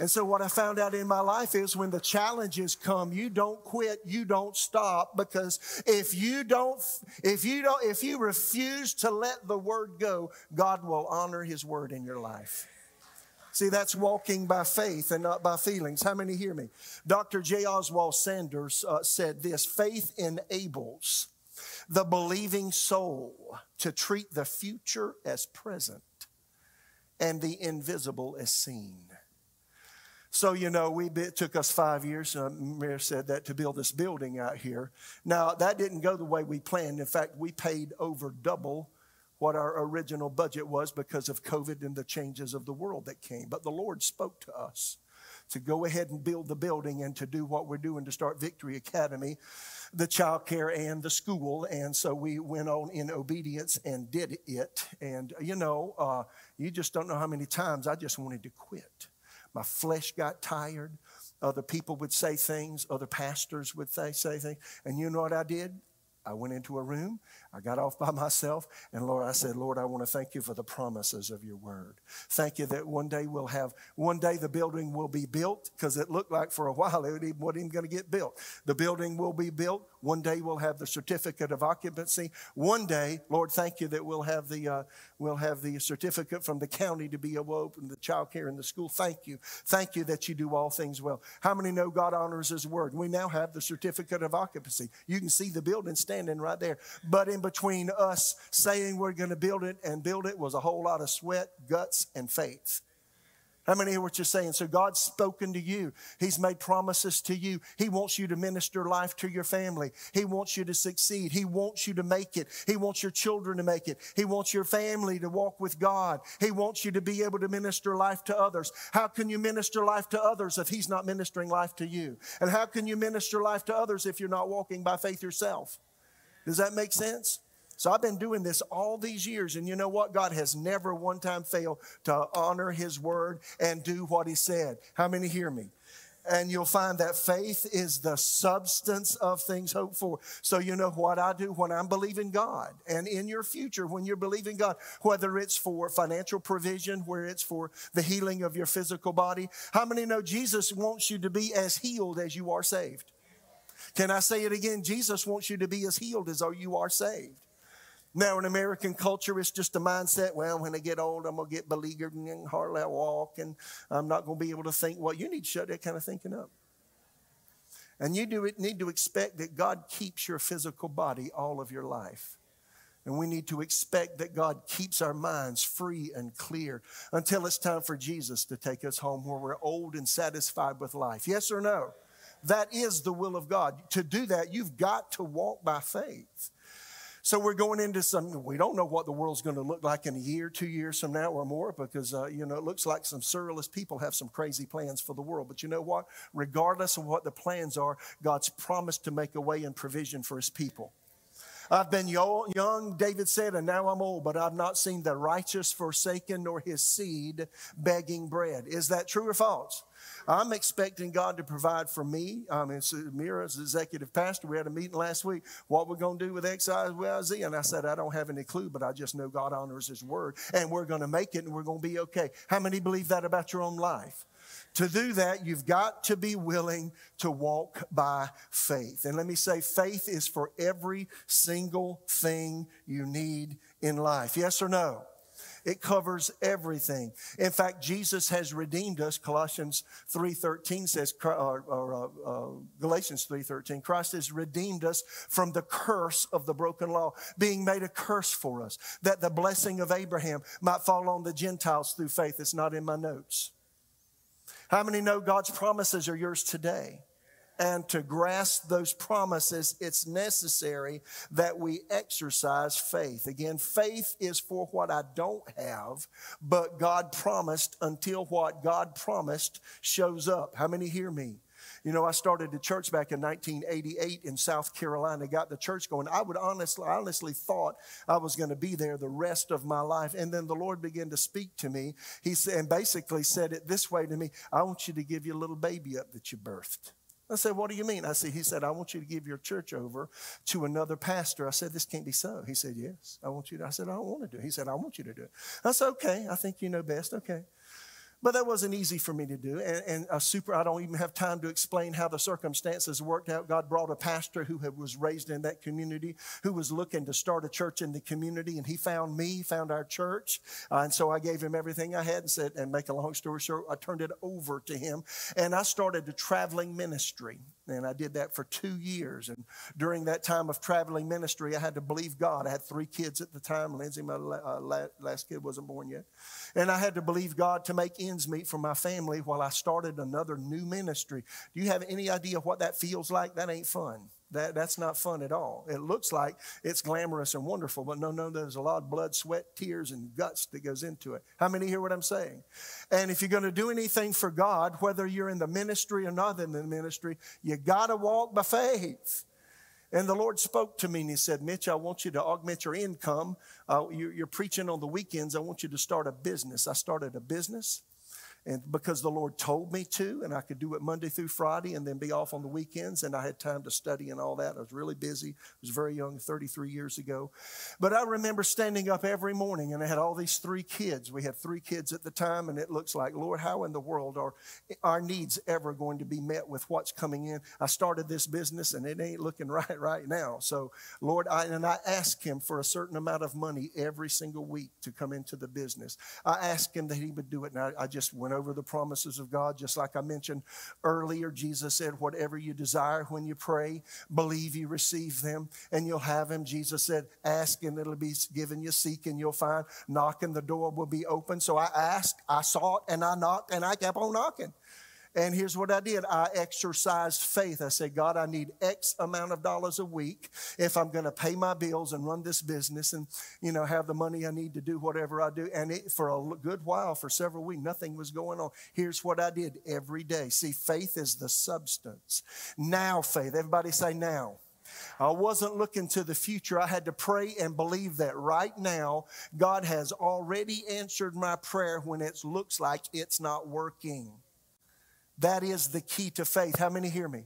And so, what I found out in my life is when the challenges come, you don't quit, you don't stop, because if you don't, if you don't, if you refuse to let the word go, God will honor his word in your life. See, that's walking by faith and not by feelings. How many hear me? Dr. J. Oswald Sanders uh, said this faith enables the believing soul to treat the future as present and the invisible as seen. So, you know, we it took us five years, uh, Mayor said that, to build this building out here. Now, that didn't go the way we planned. In fact, we paid over double what our original budget was because of COVID and the changes of the world that came. But the Lord spoke to us to go ahead and build the building and to do what we're doing to start Victory Academy, the child care and the school. And so we went on in obedience and did it. And, you know, uh, you just don't know how many times I just wanted to quit. My flesh got tired. Other people would say things, other pastors would say, say things. And you know what I did? I went into a room, I got off by myself, and Lord, I said, Lord, I want to thank you for the promises of your word. Thank you that one day we'll have, one day the building will be built, because it looked like for a while it wasn't even going to get built. The building will be built. One day we'll have the certificate of occupancy. One day, Lord, thank you that we'll have the, uh, we'll have the certificate from the county to be open the child care in the school. Thank you. Thank you that you do all things well. How many know God honors his word? We now have the certificate of occupancy. You can see the building standing right there. But in between us saying we're going to build it and build it was a whole lot of sweat, guts, and faith. How many hear what you're saying? So God's spoken to you. He's made promises to you. He wants you to minister life to your family. He wants you to succeed. He wants you to make it. He wants your children to make it. He wants your family to walk with God. He wants you to be able to minister life to others. How can you minister life to others if He's not ministering life to you? And how can you minister life to others if you're not walking by faith yourself? Does that make sense? So I've been doing this all these years, and you know what? God has never one time failed to honor His word and do what He said. How many hear me? And you'll find that faith is the substance of things hoped for. So, you know what I do when I'm believing God, and in your future, when you're believing God, whether it's for financial provision, where it's for the healing of your physical body. How many know Jesus wants you to be as healed as you are saved? Can I say it again? Jesus wants you to be as healed as you are saved. Now, in American culture, it's just a mindset. Well, when I get old, I'm gonna get beleaguered and hardly walk, and I'm not gonna be able to think. Well, you need to shut that kind of thinking up. And you do need to expect that God keeps your physical body all of your life. And we need to expect that God keeps our minds free and clear until it's time for Jesus to take us home where we're old and satisfied with life. Yes or no? That is the will of God. To do that, you've got to walk by faith. So we're going into some, we don't know what the world's going to look like in a year, two years from now or more, because, uh, you know, it looks like some surrealist people have some crazy plans for the world. But you know what? Regardless of what the plans are, God's promised to make a way and provision for his people. I've been young, David said, and now I'm old, but I've not seen the righteous forsaken nor his seed begging bread. Is that true or false? I'm expecting God to provide for me. I mean, so Mira, as executive pastor, we had a meeting last week. What we're going to do with X, Y, Z? And I said, I don't have any clue, but I just know God honors His word, and we're going to make it, and we're going to be okay. How many believe that about your own life? To do that, you've got to be willing to walk by faith. And let me say, faith is for every single thing you need in life. Yes or no? It covers everything. In fact, Jesus has redeemed us. Colossians 3.13 says, or, or uh, uh, Galatians 3.13, Christ has redeemed us from the curse of the broken law, being made a curse for us, that the blessing of Abraham might fall on the Gentiles through faith. It's not in my notes. How many know God's promises are yours today? And to grasp those promises, it's necessary that we exercise faith. Again, faith is for what I don't have, but God promised until what God promised shows up. How many hear me? You know, I started the church back in 1988 in South Carolina, got the church going. I would honestly, I honestly thought I was going to be there the rest of my life. And then the Lord began to speak to me. He said, and basically said it this way to me I want you to give your little baby up that you birthed. I said, What do you mean? I said, He said, I want you to give your church over to another pastor. I said, This can't be so. He said, Yes, I want you to. I said, I don't want to do it. He said, I want you to do it. I said, Okay, I think you know best. Okay. But that wasn't easy for me to do. And, and, a super, I don't even have time to explain how the circumstances worked out. God brought a pastor who had, was raised in that community, who was looking to start a church in the community. And he found me, found our church. Uh, and so I gave him everything I had and said, and make a long story short, I turned it over to him. And I started a traveling ministry. And I did that for two years. And during that time of traveling ministry, I had to believe God. I had three kids at the time. Lindsay, my uh, last kid, wasn't born yet. And I had to believe God to make ends meet for my family while I started another new ministry. Do you have any idea what that feels like? That ain't fun. That, that's not fun at all. It looks like it's glamorous and wonderful, but no, no, there's a lot of blood, sweat, tears, and guts that goes into it. How many hear what I'm saying? And if you're going to do anything for God, whether you're in the ministry or not in the ministry, you got to walk by faith. And the Lord spoke to me and He said, Mitch, I want you to augment your income. Uh, you're, you're preaching on the weekends. I want you to start a business. I started a business and because the Lord told me to, and I could do it Monday through Friday and then be off on the weekends, and I had time to study and all that. I was really busy. I was very young, 33 years ago. But I remember standing up every morning, and I had all these three kids. We had three kids at the time, and it looks like, Lord, how in the world are our needs ever going to be met with what's coming in? I started this business, and it ain't looking *laughs* right right now. So, Lord, I, and I asked Him for a certain amount of money every single week to come into the business. I asked Him that He would do it, and I, I just went over the promises of God. Just like I mentioned earlier, Jesus said, Whatever you desire when you pray, believe you receive them and you'll have them. Jesus said, Ask and it'll be given you, seek and you'll find, knock and the door will be open. So I asked, I sought, and I knocked, and I kept on knocking. And here's what I did I exercised faith. I said, God, I need X amount of dollars a week if I'm going to pay my bills and run this business and, you know, have the money I need to do whatever I do. And it, for a good while, for several weeks, nothing was going on. Here's what I did every day. See, faith is the substance. Now, faith. Everybody say now. I wasn't looking to the future. I had to pray and believe that right now God has already answered my prayer when it looks like it's not working. That is the key to faith. How many hear me?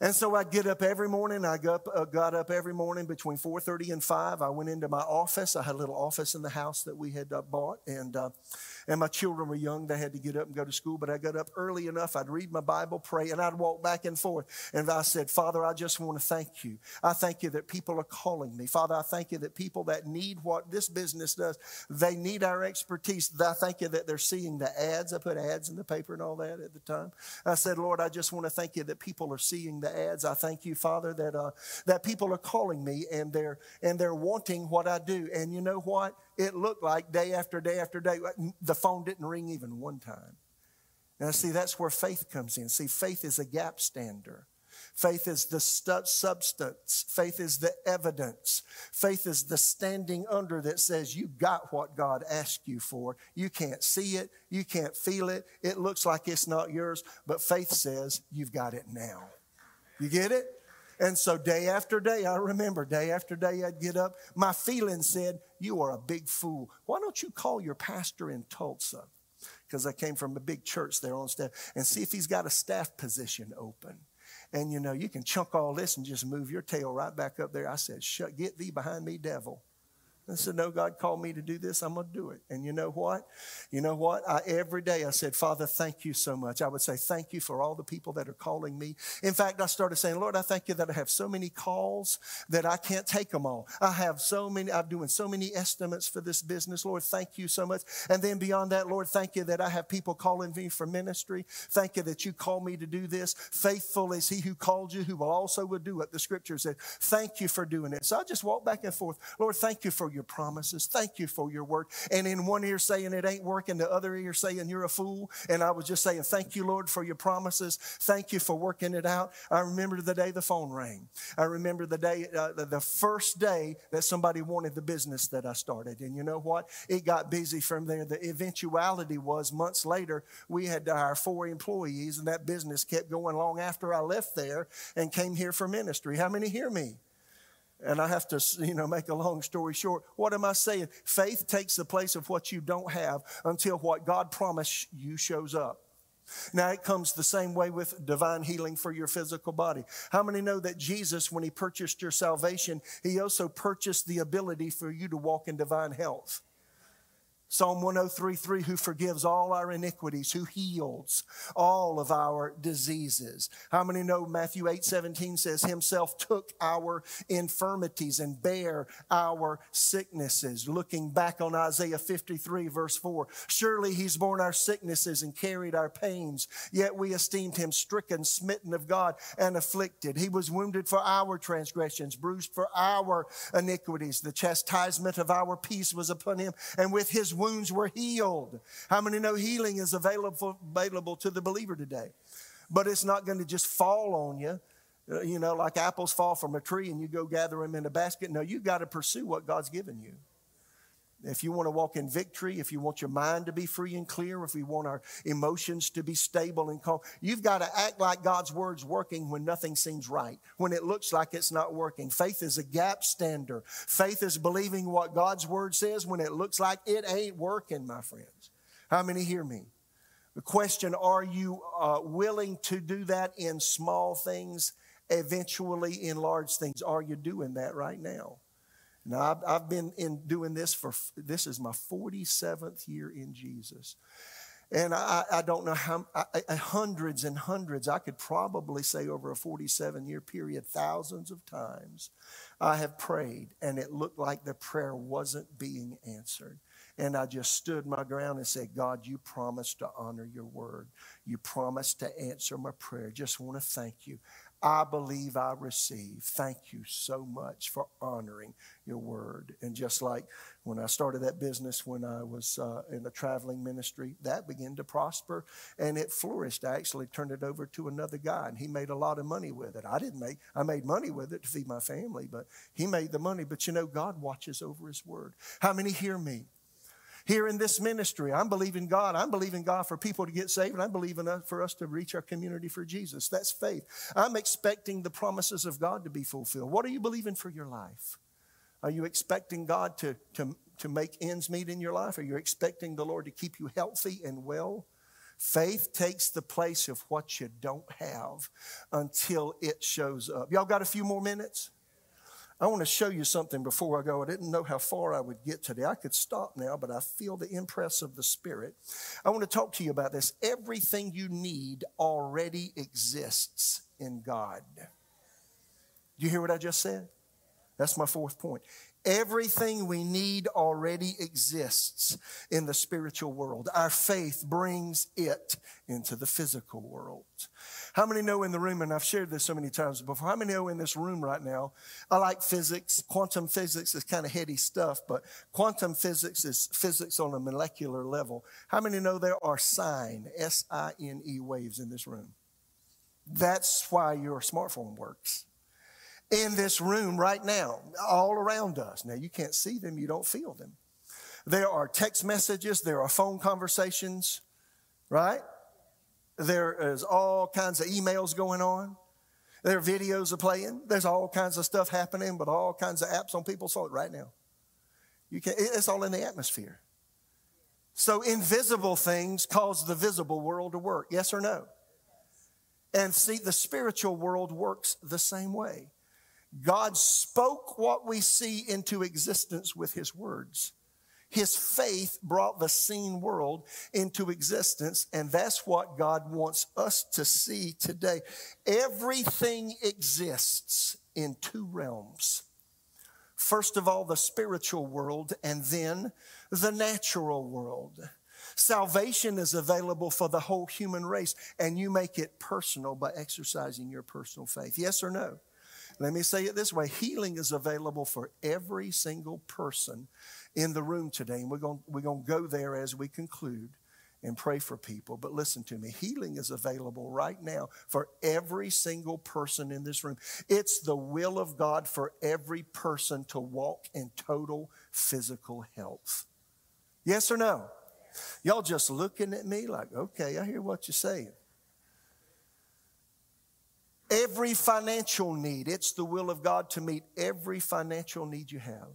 And so I get up every morning. I got up, uh, got up every morning between 4:30 and 5. I went into my office. I had a little office in the house that we had uh, bought, and uh, and my children were young. They had to get up and go to school, but I got up early enough. I'd read my Bible, pray, and I'd walk back and forth. And I said, Father, I just want to thank you. I thank you that people are calling me. Father, I thank you that people that need what this business does, they need our expertise. I thank you that they're seeing the ads. I put ads in the paper and all that at the time. I said, Lord, I just want to thank you that people are seeing the ads. I thank you, Father, that uh, that people are calling me and they're and they're wanting what I do. And you know what? It looked like day after day after day. The phone didn't ring even one time. Now, see, that's where faith comes in. See, faith is a gap stander. Faith is the substance. Faith is the evidence. Faith is the standing under that says you got what God asked you for. You can't see it. You can't feel it. It looks like it's not yours, but faith says you've got it now. You get it? And so day after day, I remember day after day, I'd get up. My feeling said, You are a big fool. Why don't you call your pastor in Tulsa? Because I came from a big church there on staff and see if he's got a staff position open. And you know, you can chunk all this and just move your tail right back up there. I said, Shut, get thee behind me, devil. I said, No, God called me to do this. I'm going to do it. And you know what? You know what? I, every day I said, Father, thank you so much. I would say, Thank you for all the people that are calling me. In fact, I started saying, Lord, I thank you that I have so many calls that I can't take them all. I have so many, I'm doing so many estimates for this business. Lord, thank you so much. And then beyond that, Lord, thank you that I have people calling me for ministry. Thank you that you call me to do this. Faithful is he who called you, who will also will do it. The scripture said, Thank you for doing it. So I just walk back and forth. Lord, thank you for your promises. Thank you for your word. And in one ear saying it ain't working, the other ear saying you're a fool. And I was just saying, Thank you, Lord, for your promises. Thank you for working it out. I remember the day the phone rang. I remember the day, uh, the first day that somebody wanted the business that I started. And you know what? It got busy from there. The eventuality was months later, we had to hire four employees, and that business kept going long after I left there and came here for ministry. How many hear me? And I have to, you know, make a long story short. What am I saying? Faith takes the place of what you don't have until what God promised you shows up. Now, it comes the same way with divine healing for your physical body. How many know that Jesus, when He purchased your salvation, He also purchased the ability for you to walk in divine health? Psalm 103:3 who forgives all our iniquities, who heals all of our diseases. How many know Matthew 8:17 says himself took our infirmities and bare our sicknesses. Looking back on Isaiah 53 verse 4, surely he's borne our sicknesses and carried our pains, yet we esteemed him stricken, smitten of God and afflicted. He was wounded for our transgressions, bruised for our iniquities. The chastisement of our peace was upon him, and with his wounds were healed. How many know healing is available, available to the believer today? But it's not going to just fall on you, uh, you know, like apples fall from a tree and you go gather them in a basket. No, you've got to pursue what God's given you if you want to walk in victory, if you want your mind to be free and clear, if we want our emotions to be stable and calm, you've got to act like God's word's working when nothing seems right, when it looks like it's not working. Faith is a gap stander. Faith is believing what God's word says when it looks like it ain't working, my friends. How many hear me? The question are you uh, willing to do that in small things, eventually in large things? Are you doing that right now? Now, I've, I've been in doing this for, this is my 47th year in Jesus. And I, I don't know how, I, hundreds and hundreds, I could probably say over a 47 year period, thousands of times, I have prayed and it looked like the prayer wasn't being answered. And I just stood my ground and said, God, you promised to honor your word. You promised to answer my prayer. Just want to thank you. I believe I receive. Thank you so much for honoring your word. And just like when I started that business when I was uh, in a traveling ministry, that began to prosper and it flourished. I actually turned it over to another guy and he made a lot of money with it. I didn't make, I made money with it to feed my family, but he made the money. But you know, God watches over his word. How many hear me? Here in this ministry. I'm believing God. I'm believing God for people to get saved, and I'm believing for us to reach our community for Jesus. That's faith. I'm expecting the promises of God to be fulfilled. What are you believing for your life? Are you expecting God to, to, to make ends meet in your life? Are you expecting the Lord to keep you healthy and well? Faith takes the place of what you don't have until it shows up. Y'all got a few more minutes? I want to show you something before I go. I didn't know how far I would get today. I could stop now, but I feel the impress of the Spirit. I want to talk to you about this. Everything you need already exists in God. Do you hear what I just said? That's my fourth point. Everything we need already exists in the spiritual world. Our faith brings it into the physical world. How many know in the room, and I've shared this so many times before, how many know in this room right now? I like physics. Quantum physics is kind of heady stuff, but quantum physics is physics on a molecular level. How many know there are sine, S I N E waves in this room? That's why your smartphone works. In this room right now, all around us. Now, you can't see them, you don't feel them. There are text messages, there are phone conversations, right? There is all kinds of emails going on. There are videos are playing. There's all kinds of stuff happening, but all kinds of apps on people's phone right now. You can it's all in the atmosphere. So invisible things cause the visible world to work. Yes or no? And see, the spiritual world works the same way. God spoke what we see into existence with his words. His faith brought the seen world into existence, and that's what God wants us to see today. Everything exists in two realms. First of all, the spiritual world, and then the natural world. Salvation is available for the whole human race, and you make it personal by exercising your personal faith. Yes or no? Let me say it this way healing is available for every single person in the room today. And we're going, we're going to go there as we conclude and pray for people. But listen to me healing is available right now for every single person in this room. It's the will of God for every person to walk in total physical health. Yes or no? Y'all just looking at me like, okay, I hear what you're saying. Every financial need, it's the will of God to meet every financial need you have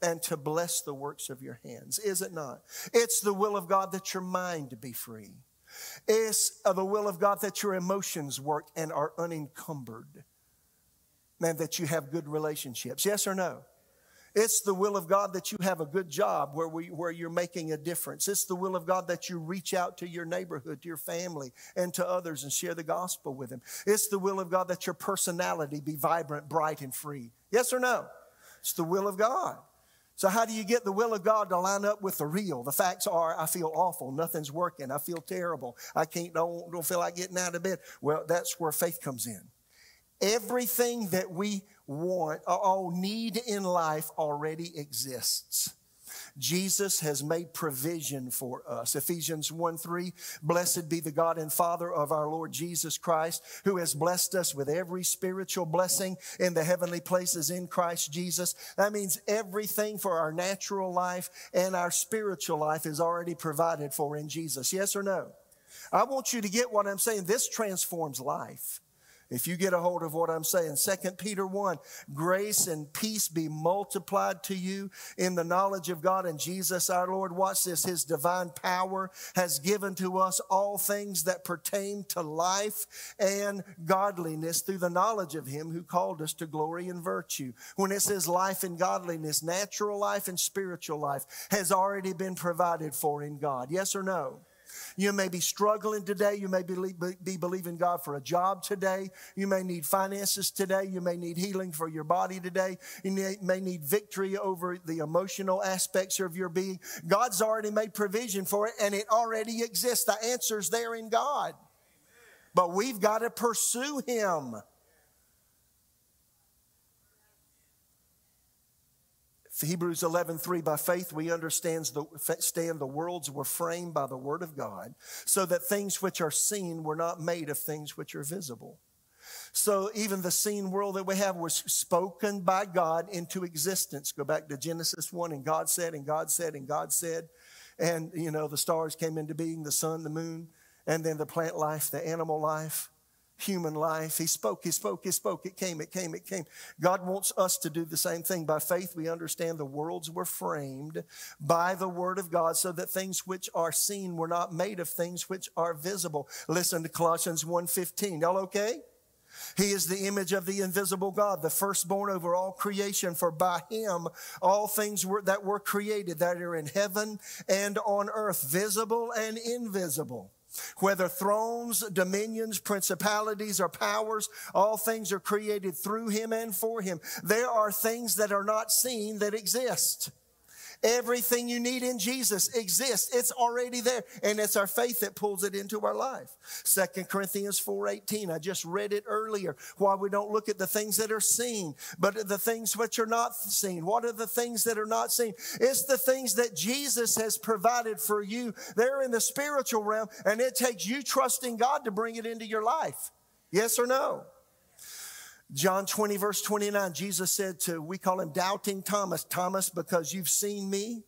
and to bless the works of your hands, is it not? It's the will of God that your mind be free. It's uh, the will of God that your emotions work and are unencumbered. And that you have good relationships. Yes or no? It's the will of God that you have a good job where, we, where you're making a difference. It's the will of God that you reach out to your neighborhood, to your family, and to others and share the gospel with them. It's the will of God that your personality be vibrant, bright, and free. Yes or no? It's the will of God. So, how do you get the will of God to line up with the real? The facts are, I feel awful. Nothing's working. I feel terrible. I can't, don't, don't feel like getting out of bed. Well, that's where faith comes in. Everything that we want, all need in life already exists. Jesus has made provision for us. Ephesians 1 3, blessed be the God and Father of our Lord Jesus Christ, who has blessed us with every spiritual blessing in the heavenly places in Christ Jesus. That means everything for our natural life and our spiritual life is already provided for in Jesus. Yes or no? I want you to get what I'm saying. This transforms life. If you get a hold of what I'm saying, 2 Peter 1, grace and peace be multiplied to you in the knowledge of God and Jesus our Lord. Watch this. His divine power has given to us all things that pertain to life and godliness through the knowledge of Him who called us to glory and virtue. When it says life and godliness, natural life and spiritual life has already been provided for in God. Yes or no? You may be struggling today. You may be, be believing God for a job today. You may need finances today. You may need healing for your body today. You may need victory over the emotional aspects of your being. God's already made provision for it and it already exists. The answer's there in God. But we've got to pursue Him. Hebrews 11:3 by faith we understand the, stand the worlds were framed by the word of God so that things which are seen were not made of things which are visible. So even the seen world that we have was spoken by God into existence. Go back to Genesis 1 and God said and God said and God said and you know the stars came into being, the sun, the moon, and then the plant life, the animal life human life. He spoke, he spoke, he spoke. It came, it came, it came. God wants us to do the same thing. By faith, we understand the worlds were framed by the word of God so that things which are seen were not made of things which are visible. Listen to Colossians 1.15. Y'all okay? He is the image of the invisible God, the firstborn over all creation. For by him all things were, that were created that are in heaven and on earth, visible and invisible whether thrones, dominions, principalities, or powers, all things are created through him and for him. There are things that are not seen that exist. Everything you need in Jesus exists. It's already there. And it's our faith that pulls it into our life. Second Corinthians 4.18. I just read it earlier. Why we don't look at the things that are seen, but the things which are not seen. What are the things that are not seen? It's the things that Jesus has provided for you. They're in the spiritual realm, and it takes you trusting God to bring it into your life. Yes or no? John 20, verse 29, Jesus said to, we call him doubting Thomas, Thomas, because you've seen me,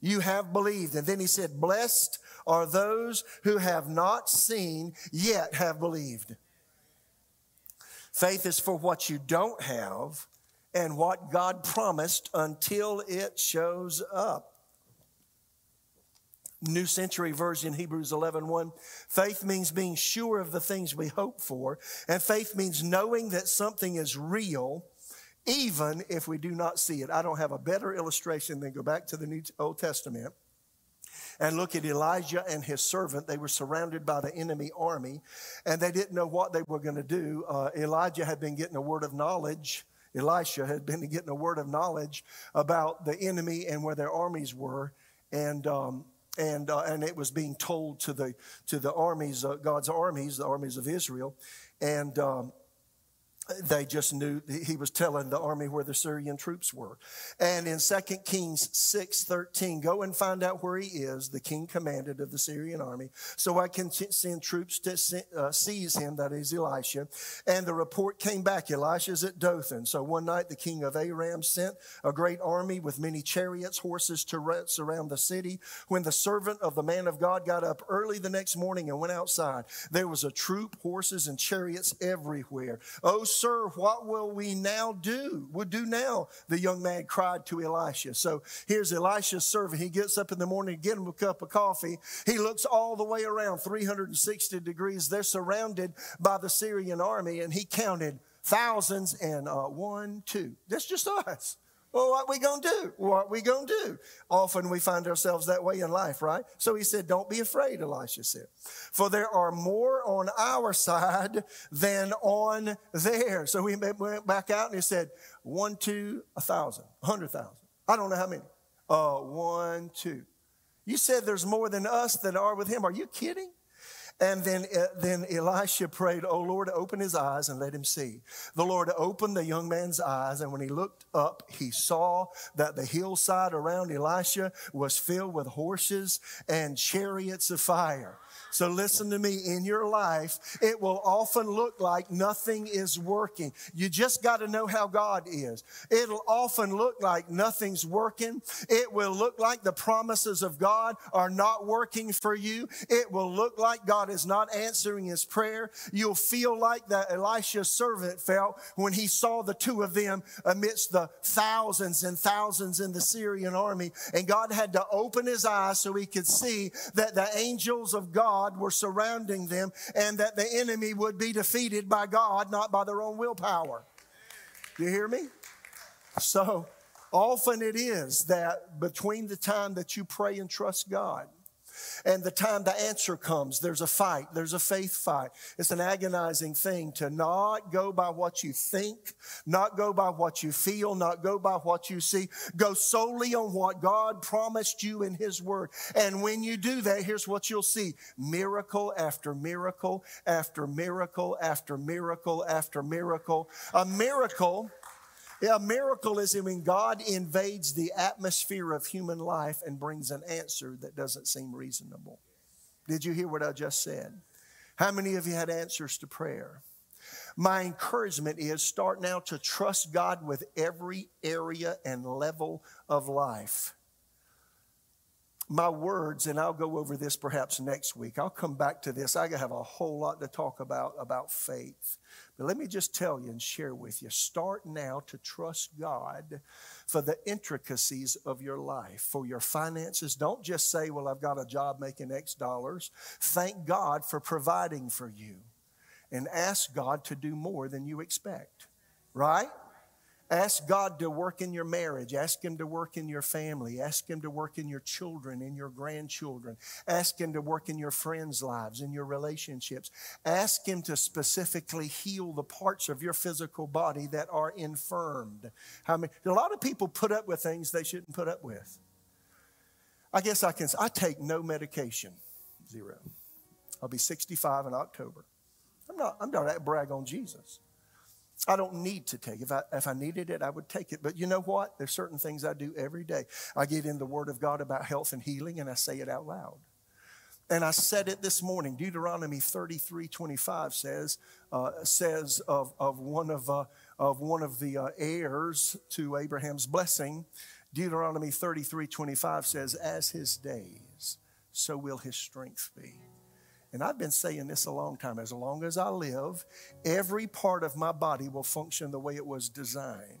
you have believed. And then he said, Blessed are those who have not seen, yet have believed. Faith is for what you don't have and what God promised until it shows up. New Century Version, Hebrews 11, 1. Faith means being sure of the things we hope for. And faith means knowing that something is real, even if we do not see it. I don't have a better illustration than go back to the New Old Testament and look at Elijah and his servant. They were surrounded by the enemy army and they didn't know what they were going to do. Uh, Elijah had been getting a word of knowledge. Elisha had been getting a word of knowledge about the enemy and where their armies were. And, um, and, uh, and it was being told to the, to the armies, uh, God's armies, the armies of Israel. And um, they just knew he was telling the army where the Syrian troops were. And in 2 Kings 6 13, go and find out where he is, the king commanded of the Syrian army, so I can send troops to uh, seize him, that is Elisha. And the report came back Elisha's at Dothan. So one night the king of Aram sent a great army with many chariots, horses to surround the city. When the servant of the man of God got up early the next morning and went outside, there was a troop, horses, and chariots everywhere. Oh, Sir, what will we now do? We'll do now, the young man cried to Elisha. So here's Elisha's servant. He gets up in the morning get him a cup of coffee. He looks all the way around 360 degrees. They're surrounded by the Syrian army, and he counted thousands and uh, one, two. That's just us. Well, what we gonna do? What we gonna do? Often we find ourselves that way in life, right? So he said, Don't be afraid, Elisha said. For there are more on our *laughs* side than on theirs. So we went back out and he said, One, two, a thousand, a hundred thousand. I don't know how many. Uh, one, two. You said there's more than us that are with him. Are you kidding? And then, uh, then Elisha prayed, Oh Lord, open his eyes and let him see. The Lord opened the young man's eyes, and when he looked up, he saw that the hillside around Elisha was filled with horses and chariots of fire. So listen to me. In your life, it will often look like nothing is working. You just got to know how God is. It'll often look like nothing's working. It will look like the promises of God are not working for you. It will look like God is not answering his prayer. You'll feel like that Elisha's servant felt when he saw the two of them amidst the thousands and thousands in the Syrian army. And God had to open his eyes so he could see that the angels of God God were surrounding them and that the enemy would be defeated by God, not by their own willpower. You hear me? So often it is that between the time that you pray and trust God and the time the answer comes, there's a fight, there's a faith fight. It's an agonizing thing to not go by what you think, not go by what you feel, not go by what you see. Go solely on what God promised you in His Word. And when you do that, here's what you'll see miracle after miracle after miracle after miracle after miracle. A miracle a miracle is when God invades the atmosphere of human life and brings an answer that doesn't seem reasonable. Did you hear what I just said? How many of you had answers to prayer? My encouragement is start now to trust God with every area and level of life. My words, and I'll go over this perhaps next week. I'll come back to this. I have a whole lot to talk about about faith. But let me just tell you and share with you start now to trust God for the intricacies of your life, for your finances. Don't just say, Well, I've got a job making X dollars. Thank God for providing for you and ask God to do more than you expect, right? Ask God to work in your marriage. Ask Him to work in your family. Ask Him to work in your children, in your grandchildren. Ask Him to work in your friends' lives, in your relationships. Ask Him to specifically heal the parts of your physical body that are infirmed. How many, a lot of people put up with things they shouldn't put up with. I guess I can I take no medication, zero. I'll be 65 in October. I'm not, I'm not to brag on Jesus. I don't need to take. If I if I needed it, I would take it. But you know what? There's certain things I do every day. I get in the Word of God about health and healing, and I say it out loud. And I said it this morning. Deuteronomy 33, 25 says uh, says of, of one of uh, of one of the uh, heirs to Abraham's blessing. Deuteronomy 33, 25 says, "As his days, so will his strength be." And I've been saying this a long time. As long as I live, every part of my body will function the way it was designed.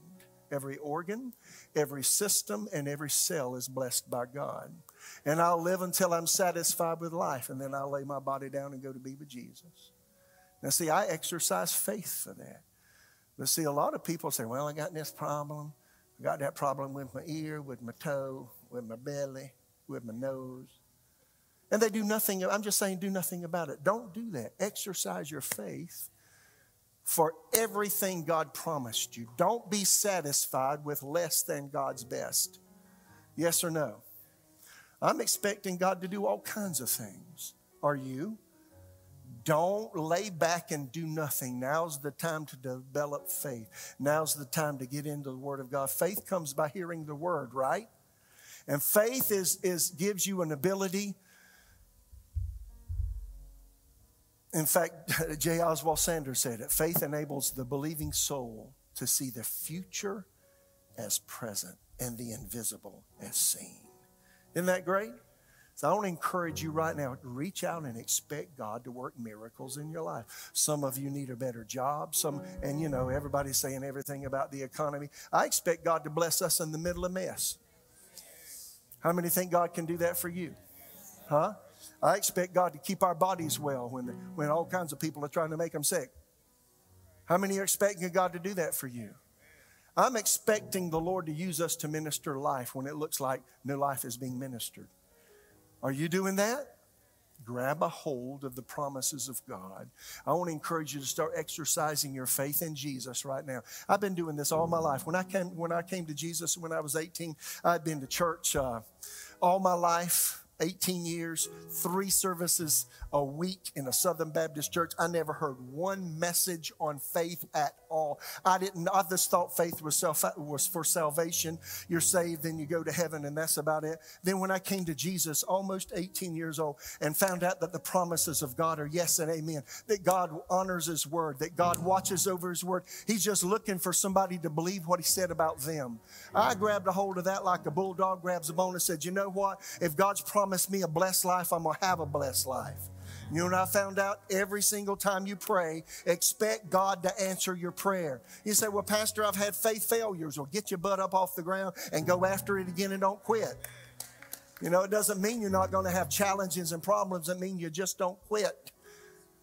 Every organ, every system, and every cell is blessed by God. And I'll live until I'm satisfied with life, and then I'll lay my body down and go to be with Jesus. Now, see, I exercise faith for that. But see, a lot of people say, well, I got this problem. I got that problem with my ear, with my toe, with my belly, with my nose. And they do nothing, I'm just saying, do nothing about it. Don't do that. Exercise your faith for everything God promised you. Don't be satisfied with less than God's best. Yes or no? I'm expecting God to do all kinds of things. Are you? Don't lay back and do nothing. Now's the time to develop faith. Now's the time to get into the Word of God. Faith comes by hearing the Word, right? And faith is, is gives you an ability. In fact, *laughs* J. Oswald Sanders said it faith enables the believing soul to see the future as present and the invisible as seen. Isn't that great? So I want to encourage you right now to reach out and expect God to work miracles in your life. Some of you need a better job. Some, and you know, everybody's saying everything about the economy. I expect God to bless us in the middle of mess. How many think God can do that for you? Huh? I expect God to keep our bodies well when, when all kinds of people are trying to make them sick. How many are expecting God to do that for you? I'm expecting the Lord to use us to minister life when it looks like no life is being ministered. Are you doing that? Grab a hold of the promises of God. I want to encourage you to start exercising your faith in Jesus right now. I've been doing this all my life. When I came, when I came to Jesus when I was 18, I'd been to church uh, all my life. 18 years, three services a week in a Southern Baptist church. I never heard one message on faith at all. I didn't, I just thought faith was, self, was for salvation. You're saved, then you go to heaven, and that's about it. Then when I came to Jesus, almost 18 years old, and found out that the promises of God are yes and amen, that God honors His word, that God watches over His word, He's just looking for somebody to believe what He said about them. I grabbed a hold of that like a bulldog grabs a bone and said, You know what? If God's promised me a blessed life, I'm going to have a blessed life. You know what I found out? Every single time you pray, expect God to answer your prayer. You say, Well, Pastor, I've had faith failures. Well, get your butt up off the ground and go after it again and don't quit. You know, it doesn't mean you're not going to have challenges and problems. It means you just don't quit.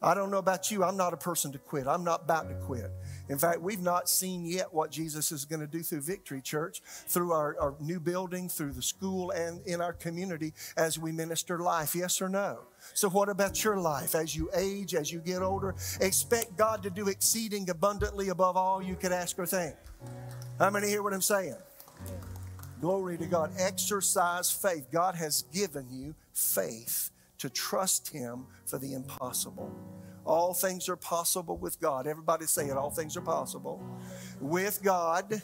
I don't know about you. I'm not a person to quit. I'm not about to quit. In fact, we've not seen yet what Jesus is going to do through Victory Church, through our, our new building, through the school, and in our community as we minister life. Yes or no? So, what about your life? As you age, as you get older, expect God to do exceeding abundantly above all you could ask or think. How many hear what I'm saying? Glory to God. Exercise faith. God has given you faith to trust Him for the impossible. All things are possible with God. Everybody say it. All things are possible with God,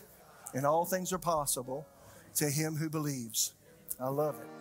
and all things are possible to him who believes. I love it.